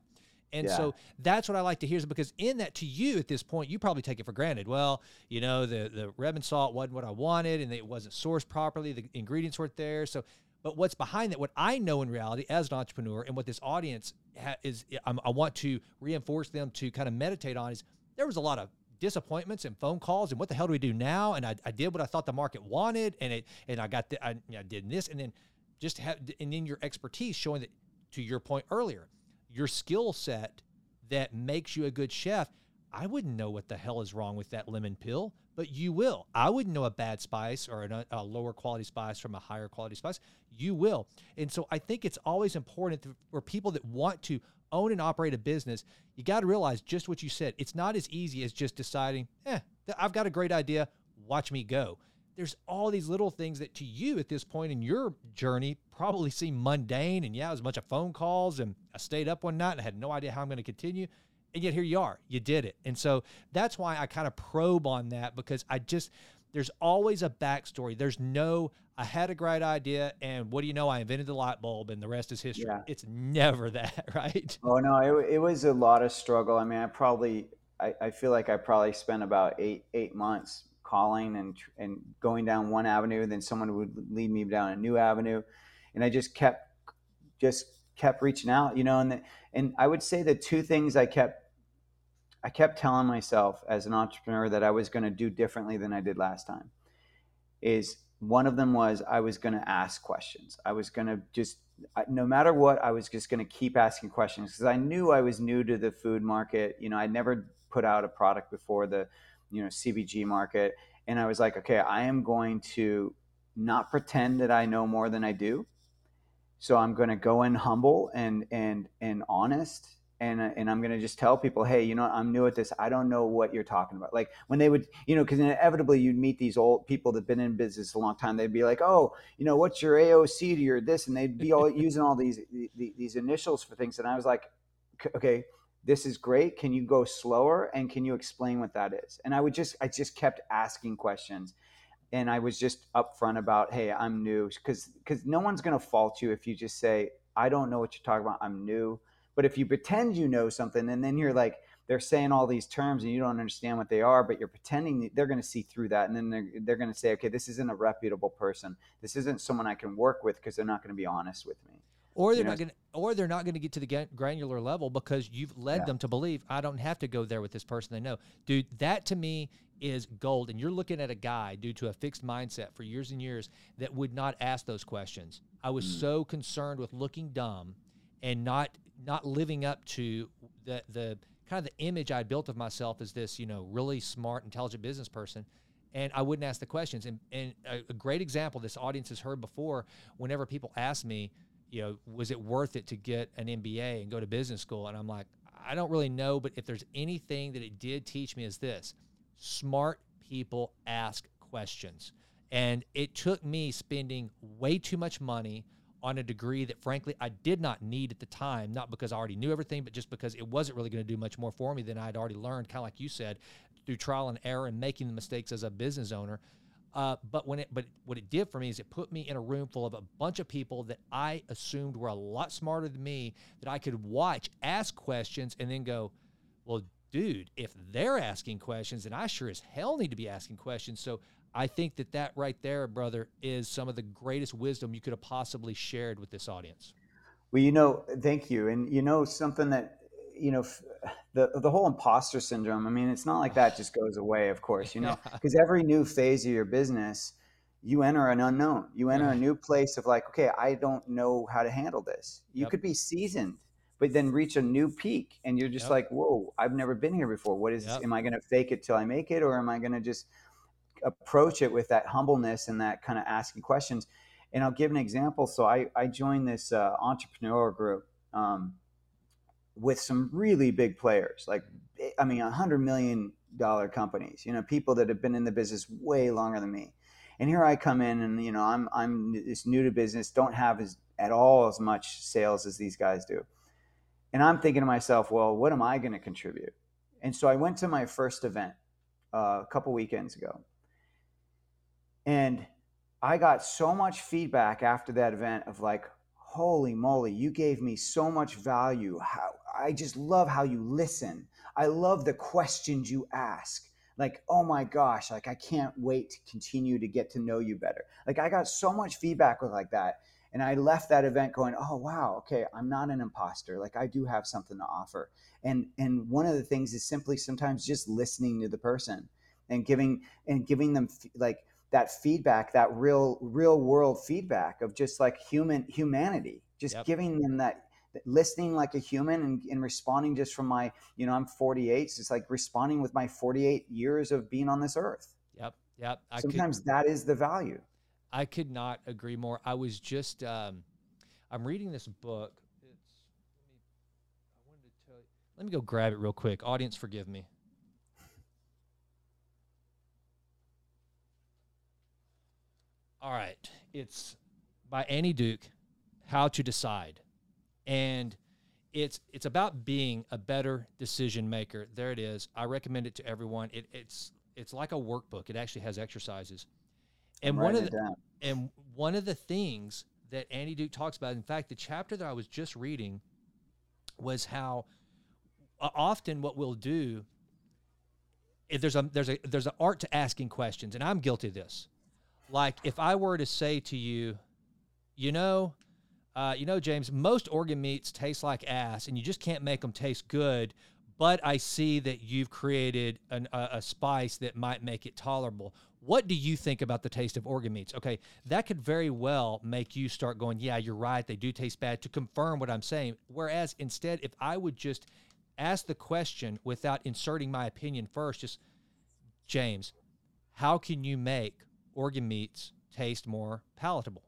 And yeah. so that's what I like to hear is because in that to you at this point, you probably take it for granted. Well, you know, the the Redmond salt wasn't what I wanted and it wasn't sourced properly. The ingredients weren't there. So, but what's behind that, what I know in reality as an entrepreneur and what this audience ha- is, I'm, I want to reinforce them to kind of meditate on is there was a lot of disappointments and phone calls and what the hell do we do now? And I, I did what I thought the market wanted, and it and I got the, I, I did this, and then just have and then your expertise showing that to your point earlier, your skill set that makes you a good chef. I wouldn't know what the hell is wrong with that lemon pill, but you will. I wouldn't know a bad spice or a, a lower quality spice from a higher quality spice. You will. And so I think it's always important for people that want to own and operate a business, you got to realize just what you said. It's not as easy as just deciding, eh, I've got a great idea, watch me go. There's all these little things that to you at this point in your journey probably seem mundane. And yeah, it was a bunch of phone calls, and I stayed up one night and I had no idea how I'm going to continue. And yet here you are, you did it. And so that's why I kind of probe on that because I just, there's always a backstory. There's no, I had a great idea, and what do you know? I invented the light bulb, and the rest is history. Yeah. It's never that, right? Oh no, it, it was a lot of struggle. I mean, I probably, I, I feel like I probably spent about eight eight months calling and and going down one avenue, and then someone would lead me down a new avenue, and I just kept just kept reaching out, you know. And the, and I would say the two things I kept I kept telling myself as an entrepreneur that I was going to do differently than I did last time. Is one of them was I was going to ask questions. I was going to just, no matter what, I was just going to keep asking questions because I knew I was new to the food market. You know, I'd never put out a product before the, you know, CPG market. And I was like, okay, I am going to not pretend that I know more than I do. So I'm going to go in humble and and and honest and and I'm gonna just tell people, hey, you know, I'm new at this. I don't know what you're talking about. Like when they would, you know, because inevitably you'd meet these old people that've been in business a long time. They'd be like, oh, you know, what's your AOC to your this, and they'd be all using all these these initials for things. And I was like, okay, this is great. Can you go slower and can you explain what that is? And I would just I just kept asking questions. And I was just upfront about, hey, I'm new, because because no one's gonna fault you if you just say, I don't know what you're talking about. I'm new but if you pretend you know something and then you're like, they're saying all these terms and you don't understand what they are, but you're pretending they're going to see through that. And then they're, they're going to say, okay, this isn't a reputable person. This isn't someone I can work with because they're not going to be honest with me. Or they're you know, not going, or they're not going to get to the granular level because you've led yeah. them to believe I don't have to go there with this person they know, dude. That to me is gold. And you're looking at a guy due to a fixed mindset for years and years that would not ask those questions. I was mm. so concerned with looking dumb and not not living up to the the kind of the image I built of myself as this, you know, really smart, intelligent business person. And I wouldn't ask the questions. And, and a, a great example this audience has heard before, whenever people ask me, you know, was it worth it to get an MBA and go to business school? And I'm like, I don't really know, but if there's anything that it did teach me is this smart people ask questions. And it took me spending way too much money on a degree that frankly I did not need at the time, not because I already knew everything, but just because it wasn't really going to do much more for me than I'd already learned, kind of like you said, through trial and error and making the mistakes as a business owner. Uh, but when it, but what it did for me is it put me in a room full of a bunch of people that I assumed were a lot smarter than me, that I could watch, ask questions, and then go, well, dude, if they're asking questions, then I sure as hell need to be asking questions. So I think that that right there, brother, is some of the greatest wisdom you could have possibly shared with this audience. Well, you know, thank you. And you know, something that, you know, the, the whole imposter syndrome, I mean, it's not like that just goes away, of course, you know, because yeah. every new phase of your business, you enter an unknown. You enter a new place of like, okay, I don't know how to handle this. You yep. could be seasoned but then reach a new peak and you're just yep. like whoa i've never been here before what is yep. am i going to fake it till i make it or am i going to just approach it with that humbleness and that kind of asking questions and i'll give an example so i, I joined this uh, entrepreneur group um, with some really big players like i mean a hundred million dollar companies you know people that have been in the business way longer than me and here i come in and you know i'm i'm this new to business don't have as at all as much sales as these guys do and I'm thinking to myself, well, what am I going to contribute? And so I went to my first event uh, a couple weekends ago. And I got so much feedback after that event of like, holy moly, you gave me so much value. How I just love how you listen. I love the questions you ask. Like, oh my gosh, like I can't wait to continue to get to know you better. Like I got so much feedback with like that and i left that event going oh wow okay i'm not an imposter like i do have something to offer and and one of the things is simply sometimes just listening to the person and giving and giving them like that feedback that real real world feedback of just like human humanity just yep. giving them that listening like a human and, and responding just from my you know i'm 48 so it's like responding with my 48 years of being on this earth yep yep I sometimes could, that is the value I could not agree more. I was just um, I'm reading this book. It's let me I wanted to tell you. Let me go grab it real quick. Audience, forgive me. All right, it's by Annie Duke, How to Decide, and it's it's about being a better decision maker. There it is. I recommend it to everyone. It, it's it's like a workbook. It actually has exercises and one of the and one of the things that Annie Duke talks about, in fact, the chapter that I was just reading was how uh, often what we'll do if there's a there's a there's an art to asking questions, and I'm guilty of this. Like if I were to say to you, you know, uh, you know, James, most organ meats taste like ass, and you just can't make them taste good. But I see that you've created an, a, a spice that might make it tolerable. What do you think about the taste of organ meats? Okay, that could very well make you start going, yeah, you're right, they do taste bad to confirm what I'm saying. Whereas instead, if I would just ask the question without inserting my opinion first, just, James, how can you make organ meats taste more palatable?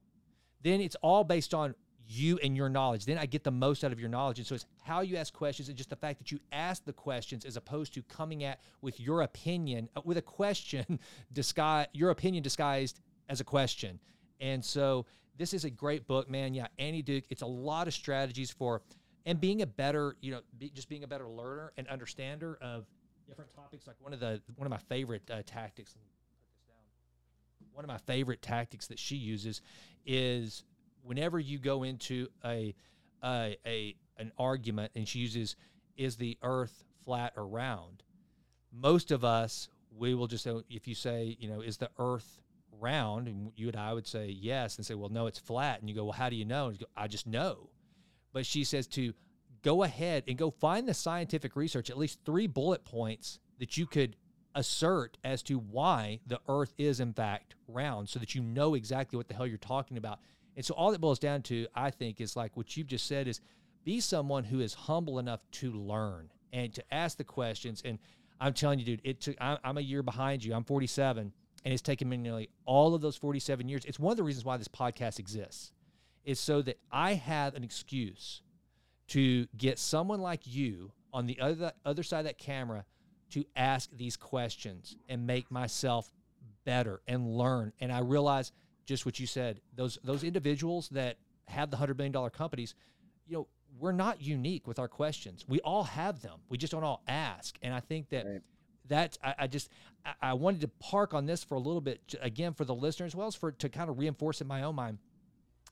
Then it's all based on you and your knowledge. Then I get the most out of your knowledge. And so it's how you ask questions and just the fact that you ask the questions as opposed to coming at with your opinion, uh, with a question, disguise your opinion disguised as a question. And so this is a great book, man. Yeah, Annie Duke. It's a lot of strategies for and being a better, you know, be, just being a better learner and understander of different topics. Like one of the one of my favorite uh, tactics. One of my favorite tactics that she uses is whenever you go into a, a, a an argument, and she uses, is the earth flat or round. Most of us, we will just say, if you say, you know, is the earth round? And you and I would say yes, and say, well, no, it's flat. And you go, well, how do you know? Go, I just know. But she says to go ahead and go find the scientific research, at least three bullet points that you could assert as to why the earth is in fact round so that you know exactly what the hell you're talking about. And so all that boils down to, I think, is like what you've just said is be someone who is humble enough to learn and to ask the questions. And I'm telling you, dude, it took I'm a year behind you. I'm 47, and it's taken me nearly all of those 47 years. It's one of the reasons why this podcast exists, is so that I have an excuse to get someone like you on the other other side of that camera to ask these questions and make myself better and learn. And I realize just what you said, those those individuals that have the hundred million dollar companies, you know, we're not unique with our questions. We all have them. We just don't all ask. And I think that right. that I, I just I, I, wanted to park on this for a little bit again for the listeners as well as for to kind of reinforce in my own mind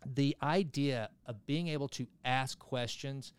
the idea of being able to ask questions.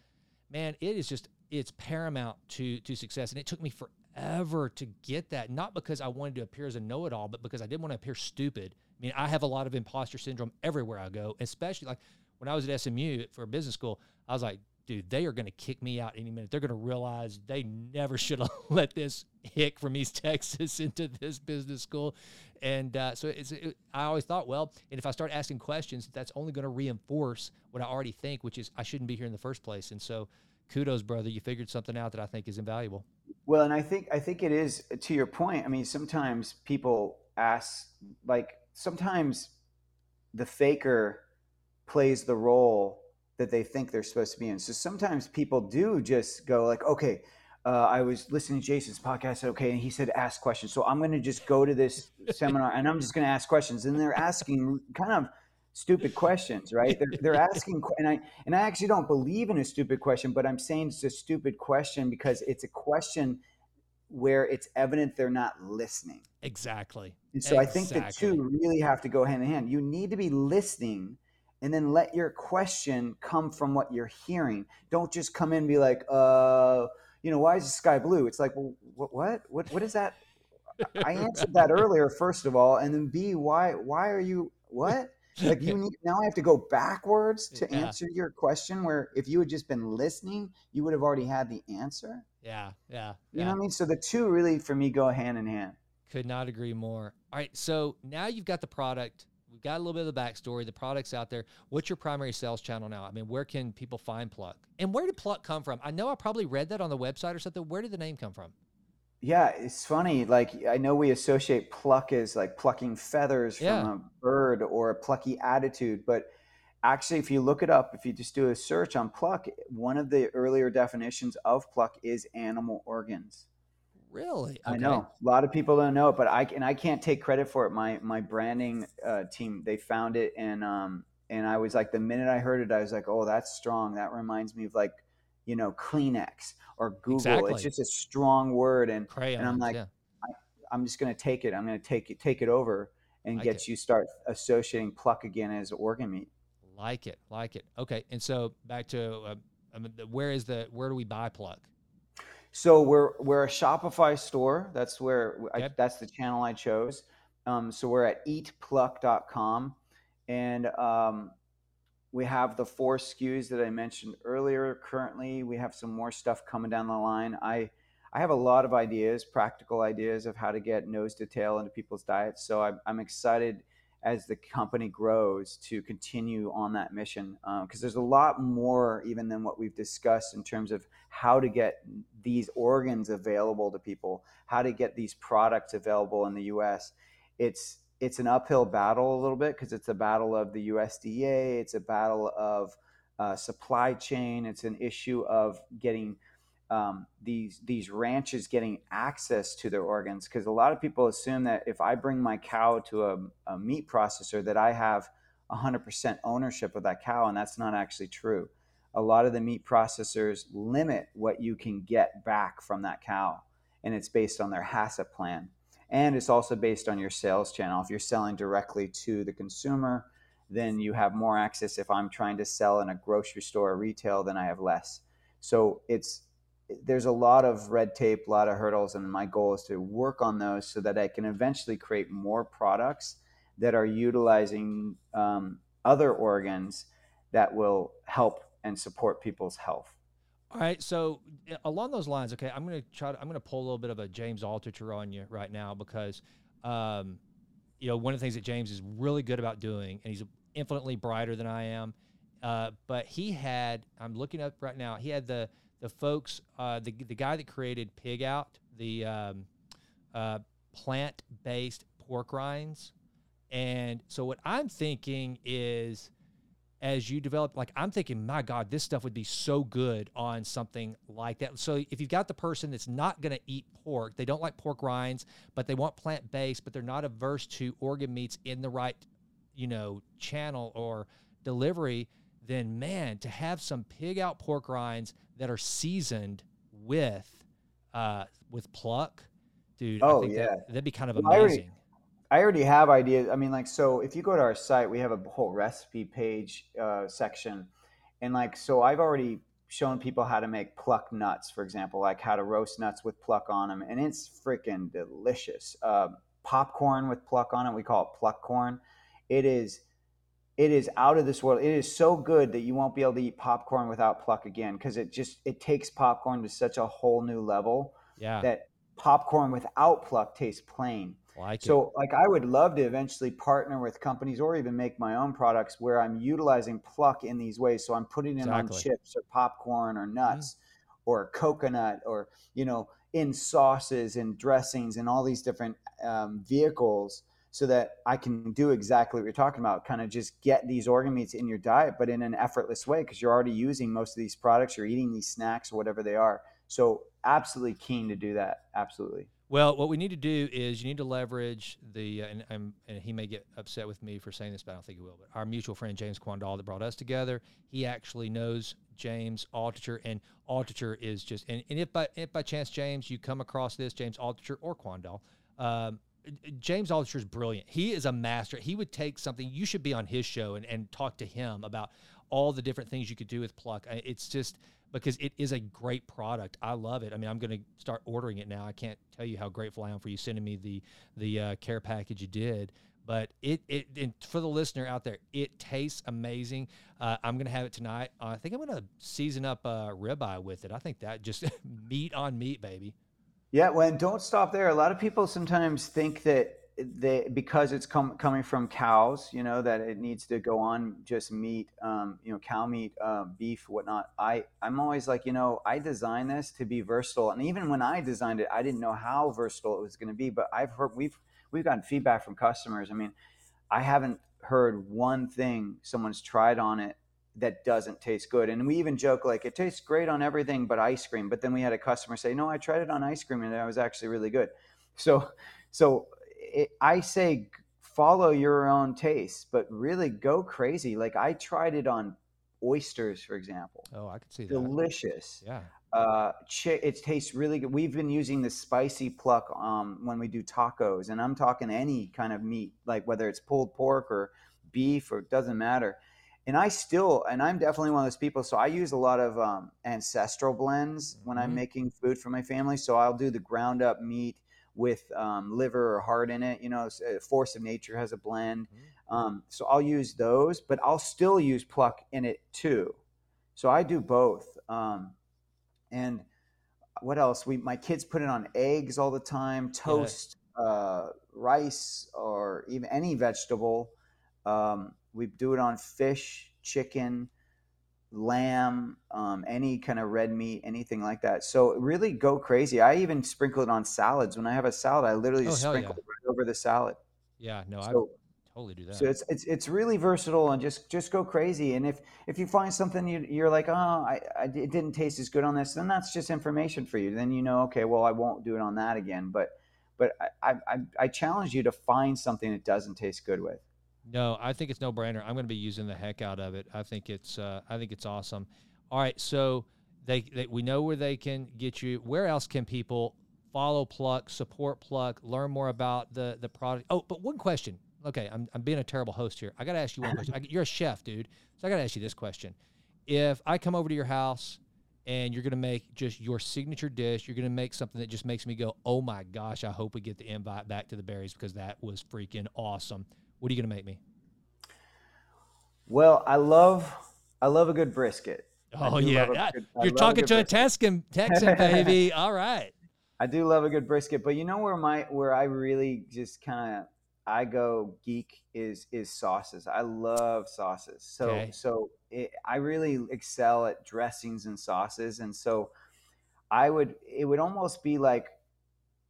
Man, it is just it's paramount to to success. And it took me for ever to get that. Not because I wanted to appear as a know it all, but because I didn't want to appear stupid. I mean, I have a lot of imposter syndrome everywhere I go, especially like when I was at SMU for business school. I was like, dude, they are going to kick me out any minute. They're going to realize they never should have let this hick from East Texas into this business school. And uh, so it's, it, I always thought, well, and if I start asking questions, that's only going to reinforce what I already think, which is I shouldn't be here in the first place. And so kudos, brother. You figured something out that I think is invaluable. Well, and I think I think it is to your point. I mean, sometimes people ask, like sometimes the faker plays the role that they think they're supposed to be in. So sometimes people do just go like, okay. Uh, I was listening to Jason's podcast. Okay, and he said ask questions. So I'm going to just go to this seminar and I'm just going to ask questions. And they're asking kind of stupid questions, right? They're, they're asking, and I and I actually don't believe in a stupid question, but I'm saying it's a stupid question because it's a question where it's evident they're not listening. Exactly. And so exactly. I think the two really have to go hand in hand. You need to be listening and then let your question come from what you're hearing. Don't just come in and be like, uh, you know, why is the sky blue? It's like, well, what, what, what, what is that? I answered that earlier, first of all, and then B, why, why are you, what? Like you need now i have to go backwards to yeah. answer your question where if you had just been listening you would have already had the answer. Yeah yeah you know what i mean? So the two really for me go hand in hand. Could not agree more. All right so now you've got the product we've got a little bit of the backstory the product's out there. What's your primary sales channel now? I mean where can people find pluck? And where did pluck come from? I know i probably read that on the website or something. Where did the name come from yeah, it's funny. Like I know we associate pluck as like plucking feathers yeah. from a bird or a plucky attitude, but actually, if you look it up, if you just do a search on pluck, one of the earlier definitions of pluck is animal organs. Really? Okay. I know a lot of people don't know it, but I and I can't take credit for it. My my branding uh, team they found it and um and I was like the minute I heard it, I was like, oh, that's strong. That reminds me of like you know Kleenex or Google. Exactly. It's just a strong word, and Crayons, and I'm like, yeah. I, am just going to take it. I'm going to take it, take it over, and like get it. you start associating pluck again as organ meat. Like it, like it. Okay, and so back to uh, um, where is the where do we buy pluck? So we're we're a Shopify store. That's where I, that's the channel I chose. Um, so we're at eatpluck.com, and um, we have the four SKUs that I mentioned earlier. Currently, we have some more stuff coming down the line. I I have a lot of ideas, practical ideas of how to get nose to tail into people's diets. So I'm, I'm excited as the company grows to continue on that mission because um, there's a lot more even than what we've discussed in terms of how to get these organs available to people, how to get these products available in the U.S. It's it's an uphill battle a little bit because it's a battle of the USDA, it's a battle of uh, supply chain, it's an issue of getting um, these these ranches getting access to their organs because a lot of people assume that if I bring my cow to a, a meat processor that I have 100% ownership of that cow, and that's not actually true. A lot of the meat processors limit what you can get back from that cow, and it's based on their HACCP plan and it's also based on your sales channel. If you're selling directly to the consumer, then you have more access. If I'm trying to sell in a grocery store or retail, then I have less. So it's there's a lot of red tape, a lot of hurdles, and my goal is to work on those so that I can eventually create more products that are utilizing um, other organs that will help and support people's health. All right, so along those lines, okay, I'm gonna try. To, I'm gonna pull a little bit of a James Altucher on you right now because, um, you know, one of the things that James is really good about doing, and he's infinitely brighter than I am, uh, but he had. I'm looking up right now. He had the the folks, uh, the the guy that created Pig Out, the um, uh, plant based pork rinds, and so what I'm thinking is as you develop like i'm thinking my god this stuff would be so good on something like that so if you've got the person that's not going to eat pork they don't like pork rinds but they want plant-based but they're not averse to organ meats in the right you know channel or delivery then man to have some pig out pork rinds that are seasoned with uh with pluck dude oh, i think yeah. that, that'd be kind of amazing I already have ideas. I mean, like, so if you go to our site, we have a whole recipe page uh, section. And like, so I've already shown people how to make pluck nuts, for example, like how to roast nuts with pluck on them. And it's freaking delicious. Uh, popcorn with pluck on it. We call it pluck corn. It is, it is out of this world. It is so good that you won't be able to eat popcorn without pluck again. Cause it just, it takes popcorn to such a whole new level yeah. that popcorn without pluck tastes plain. Like so, it. like, I would love to eventually partner with companies or even make my own products where I'm utilizing pluck in these ways. So I'm putting it Exactly. on chips or popcorn or nuts or coconut or you know in sauces and dressings and all these different um, vehicles so that I can do exactly what you're talking about. Kind of just get these organ meats in your diet, but in an effortless way because you're already using most of these products. You're eating these snacks or whatever they are. So absolutely keen to do that. Absolutely. Well, what we need to do is you need to leverage the, uh, and, and, and he may get upset with me for saying this, but I don't think he will. But our mutual friend James Quandall that brought us together, he actually knows James Altucher, and Altucher is just, and, and if by if by chance James you come across this James Altucher or Quandall, um, James Altucher is brilliant. He is a master. He would take something. You should be on his show and, and talk to him about all the different things you could do with Pluck. It's just because it is a great product. I love it. I mean, I'm going to start ordering it now. I can't tell you how grateful I am for you sending me the the uh, care package you did. But it it for the listener out there, it tastes amazing. Uh, I'm going to have it tonight. Uh, I think I'm going to season up uh, ribeye with it. I think that just meat on meat, baby. Yeah, well, don't stop there. A lot of people sometimes think that because it's com- coming from cows, you know, that it needs to go on just meat, um, you know, cow meat, uh, beef, whatnot. I I'm always like, you know, I designed this to be versatile, and even when I designed it, I didn't know how versatile it was going to be. But I've heard we've we've gotten feedback from customers. I mean, I haven't heard one thing someone's tried on it that doesn't taste good. And we even joke like it tastes great on everything but ice cream. But then we had a customer say, "No, I tried it on ice cream and it was actually really good." So, so it, I say follow your own taste, but really go crazy. Like I tried it on oysters, for example. Oh, I could see that. Delicious. Yeah. Uh, chi- it tastes really good. We've been using the spicy pluck um, when we do tacos, and I'm talking any kind of meat, like whether it's pulled pork or beef or it doesn't matter. And I still, and I'm definitely one of those people. So I use a lot of um, ancestral blends when I'm Mhm. making food for my family. So I'll do the ground up meat with um, liver or heart in it. You know, uh, Force of Nature has a blend. Um, so I'll use those, but I'll still use pluck in it too. So I do both. Um, and what else? We my kids put it on eggs all the time, toast, uh, rice, or even any vegetable. Um, we do it on fish, chicken, lamb, um, any kind of red meat, anything like that. So really go crazy. I even sprinkle it on salads. When I have a salad, I literally Oh, sprinkle yeah. it right over the salad. Yeah. No, I totally do that. so it's it's it's really versatile and just just go crazy. And if if you find something you, you're like, oh, I, I it didn't taste as good on this, then that's just information for you. Then you know, okay, well, I won't do it on that again. But but I I, I challenge you to find something that doesn't taste good with. No, I think it's no brainer. I'm going to be using the heck out of it. I think it's uh, I think it's awesome. All right, so they, they we know where they can get you. Where else can people follow Pluck, support Pluck, learn more about the the product? Oh, but one question. Okay, I'm I'm being a terrible host here. I got to ask you one question. I, you're a chef, dude. So I got to ask you this question. If I come over to your house and you're going to make just your signature dish. You're going to make something that just makes me go, "Oh my gosh, I hope we get the invite back to the Barrys because that was freaking awesome." What are you going to make me? Well, I love I love a good brisket. Oh yeah, good, you're talking a to brisket. a Texan, Texan baby. All right. I do love a good brisket, but you know where my where I really just kind of I go geek is is sauces. I love sauces. So okay. so it, I really excel at dressings and sauces, and so I would it would almost be like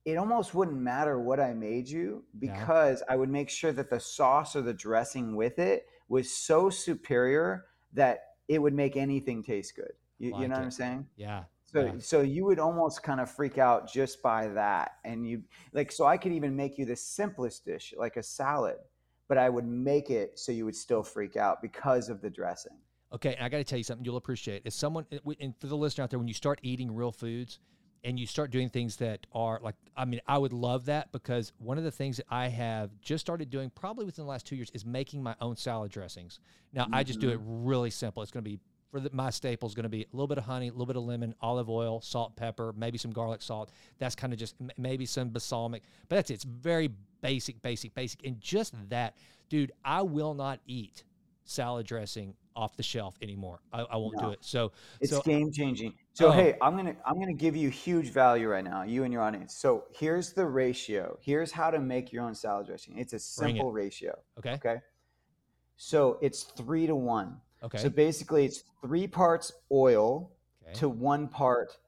it almost wouldn't matter what I made you because yeah. I would make sure that the sauce or the dressing with it was so superior that it would make anything taste good. You, like you know it. what I'm saying? Yeah. So yeah. so you would almost kind of freak out just by that. And you like so I could even make you the simplest dish, like a salad, but I would make it so you would still freak out because of the dressing. Okay, I got to tell you something you'll appreciate. As someone eh, and for the listener out there when you start eating real foods and you start doing things that are like I mean, I would love that because one of the things that I have just started doing probably within the last 2 years is making my own salad dressings. Now, mm-hmm. I just do it mm-hmm. really simple. It's going to be for the, my staples going to be a little bit of honey, a little bit of lemon, olive oil, salt, pepper, maybe some garlic salt. That's kind of just maybe some balsamic, but that's it. It's very basic, basic, basic. And just that, dude, I will not eat salad dressing off the shelf anymore. I, I won't no. do it. So it's so, game changing. So oh. hey, I'm gonna I'm gonna give you huge value right now, you and your audience. So here's the ratio. Here's how to make your own salad dressing. It's a simple it. ratio. Okay. Okay. So it's three to one. Okay. So basically, it's three parts oil okay. to one part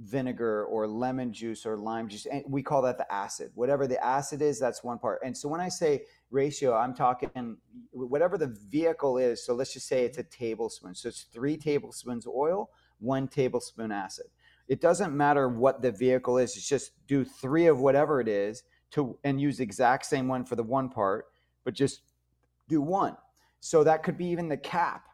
vinegar or lemon juice or lime juice. And we call that the acid. Whatever the acid is, that's one part. And so when I say ratio, I'm talking whatever the vehicle is. So let's just say it's a mm-hmm. tablespoon. So it's three tablespoons oil, one tablespoon acid. It doesn't matter what the vehicle is. It's just do three of whatever it is to and use the exact same one for the one part, but just do one. So that could be even the cap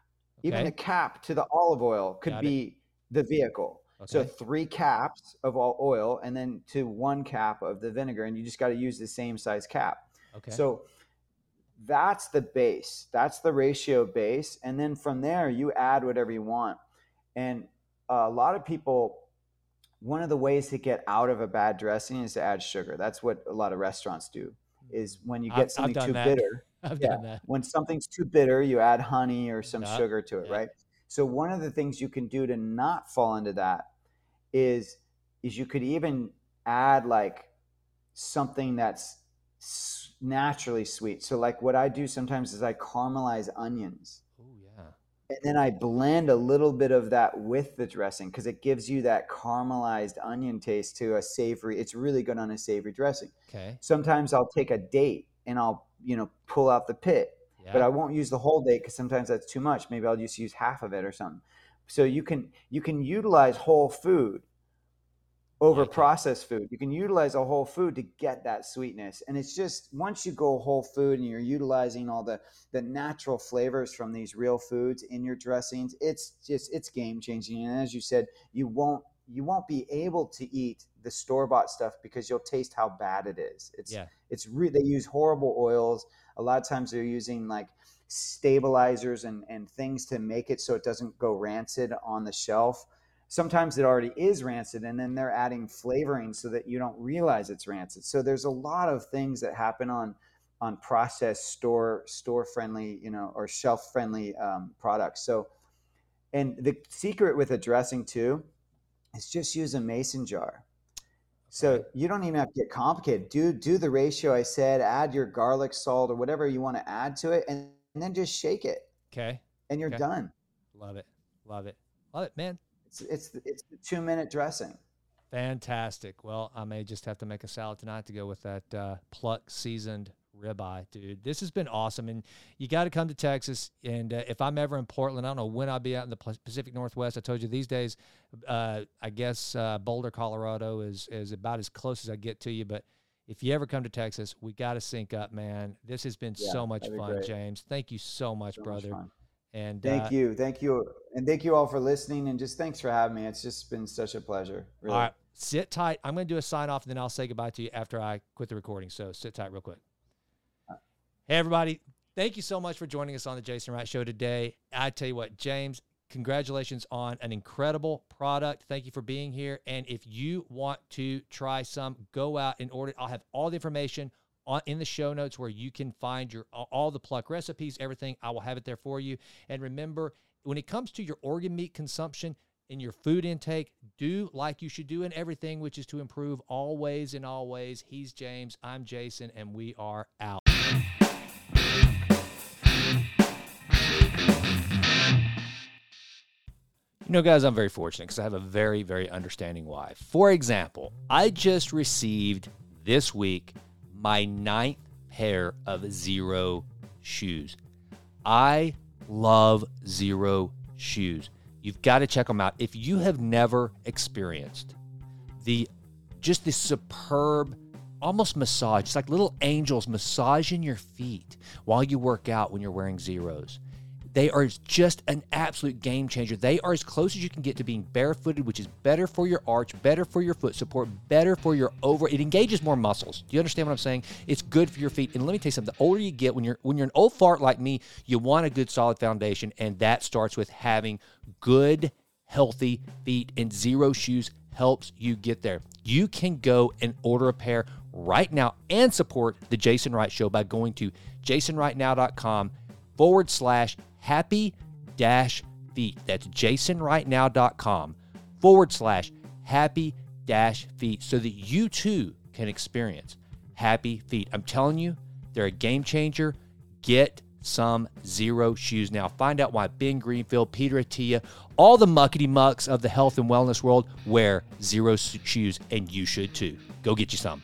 even the cap to the olive oil could Got be it. the vehicle. Okay. So three caps of all oil and then to one cap of the vinegar. And you just got to use the same size cap. Okay. So that's the base. That's the ratio base. And then from there, you add whatever you want. And uh, a lot of people, one of the ways to get out of a bad dressing is to add sugar. That's what a lot of restaurants do. Is when you get I've, something I've too that. bitter, I've yeah. done that. When something's too bitter, you add honey or some yep. sugar to it, yep. right? So one of the things you can do to not fall into that is is you could even add like something that's naturally sweet. So like what I do sometimes is I caramelize onions. Oh yeah. And then I blend a little bit of that with the dressing because it gives you that caramelized onion taste to a savory. It's really good on a savory dressing. Okay. Sometimes I'll take a date and I'll you know pull out the pit yeah. but i won't use the whole date because sometimes that's too much maybe i'll just use half of it or something so you can you can utilize whole food over processed food you can utilize a whole food to get that sweetness and it's just once you go whole food and you're utilizing all the the natural flavors from these real foods in your dressings it's just it's game changing and as you said you won't you won't be able to eat the store bought stuff because you'll taste how bad it is. It's yeah. it's re- they use horrible oils. A lot of times they're using like stabilizers and and things to make it so it doesn't go rancid on the shelf. Sometimes it already is rancid and then they're adding flavoring so that you don't realize it's rancid. So there's a lot of things that happen on on processed store store friendly, you know, or shelf friendly um, products. So and the secret with a dressing too is just use a mason jar. So you don't even have to get complicated. Do do the ratio I said. Add your garlic, salt, or whatever you want to add to it, and, and then just shake it. Okay. And you're okay. done. Love it. Love it. Love it, man. It's it's it's the two minute dressing. Fantastic. Well, I may just have to make a salad tonight to go with that uh, pluck seasoned ribeye, dude. This has been awesome, and you got to come to Texas. And uh, if I'm ever in Portland, I don't know when I'll be out in the Pacific Northwest. I told you these days, uh, I guess uh, Boulder, Colorado is is about as close as I get to you. But if you ever come to Texas, we got to sync up, man. This has been yeah, so much fun, James. Thank you so much, so brother. Much and thank uh, you, thank you, and thank you all for listening. And just thanks for having me. It's just been such a pleasure. Really. All right, sit tight. I'm going to do a sign off, and then I'll say goodbye to you after I quit the recording. So sit tight, real quick. Hey, everybody. Thank you so much for joining us on the Jason Wright Show today. I tell you what, James congratulations on an incredible product. Thank you for being here. And if you want to try some, go out and order. I'll have all the information on, in the show notes where you can find your all the pluck recipes, everything. I will have it there for you. And remember, when it comes to your organ meat consumption, in your food intake, do like you should do in everything, which is to improve always and always. He's James, I'm Jason, and we are out. You know, guys, I'm very fortunate because I have a very, very understanding wife. For example, I just received this week my ninth pair of Xero Shoes. I love Xero Shoes. You've got to check them out. If you have never experienced the just this superb almost massage, it's like little angels massaging your feet while you work out when you're wearing Xeros. They are just an absolute game changer. They are as close as you can get to being barefooted, which is better for your arch, better for your foot support, better for your over. It engages more muscles. Do you understand what I'm saying? It's good for your feet. And let me tell you something: the older you get, when you're when you're an old fart like me, you want a good solid foundation, and that starts with having good, healthy feet. And Xero Shoes helps you get there. You can go and order a pair right now and support the Jason Wright Show by going to jasonwrightnow.com forward slash happy dash feet. That's jasonwrightnow.com forward slash happy dash feet so that you too can experience happy feet. I'm telling you, they're a game changer. Get some Xero Shoes now. Find out why Ben Greenfield, Peter Attia, all the muckety mucks of the health and wellness world wear Xero Shoes, and you should too. Go get you some.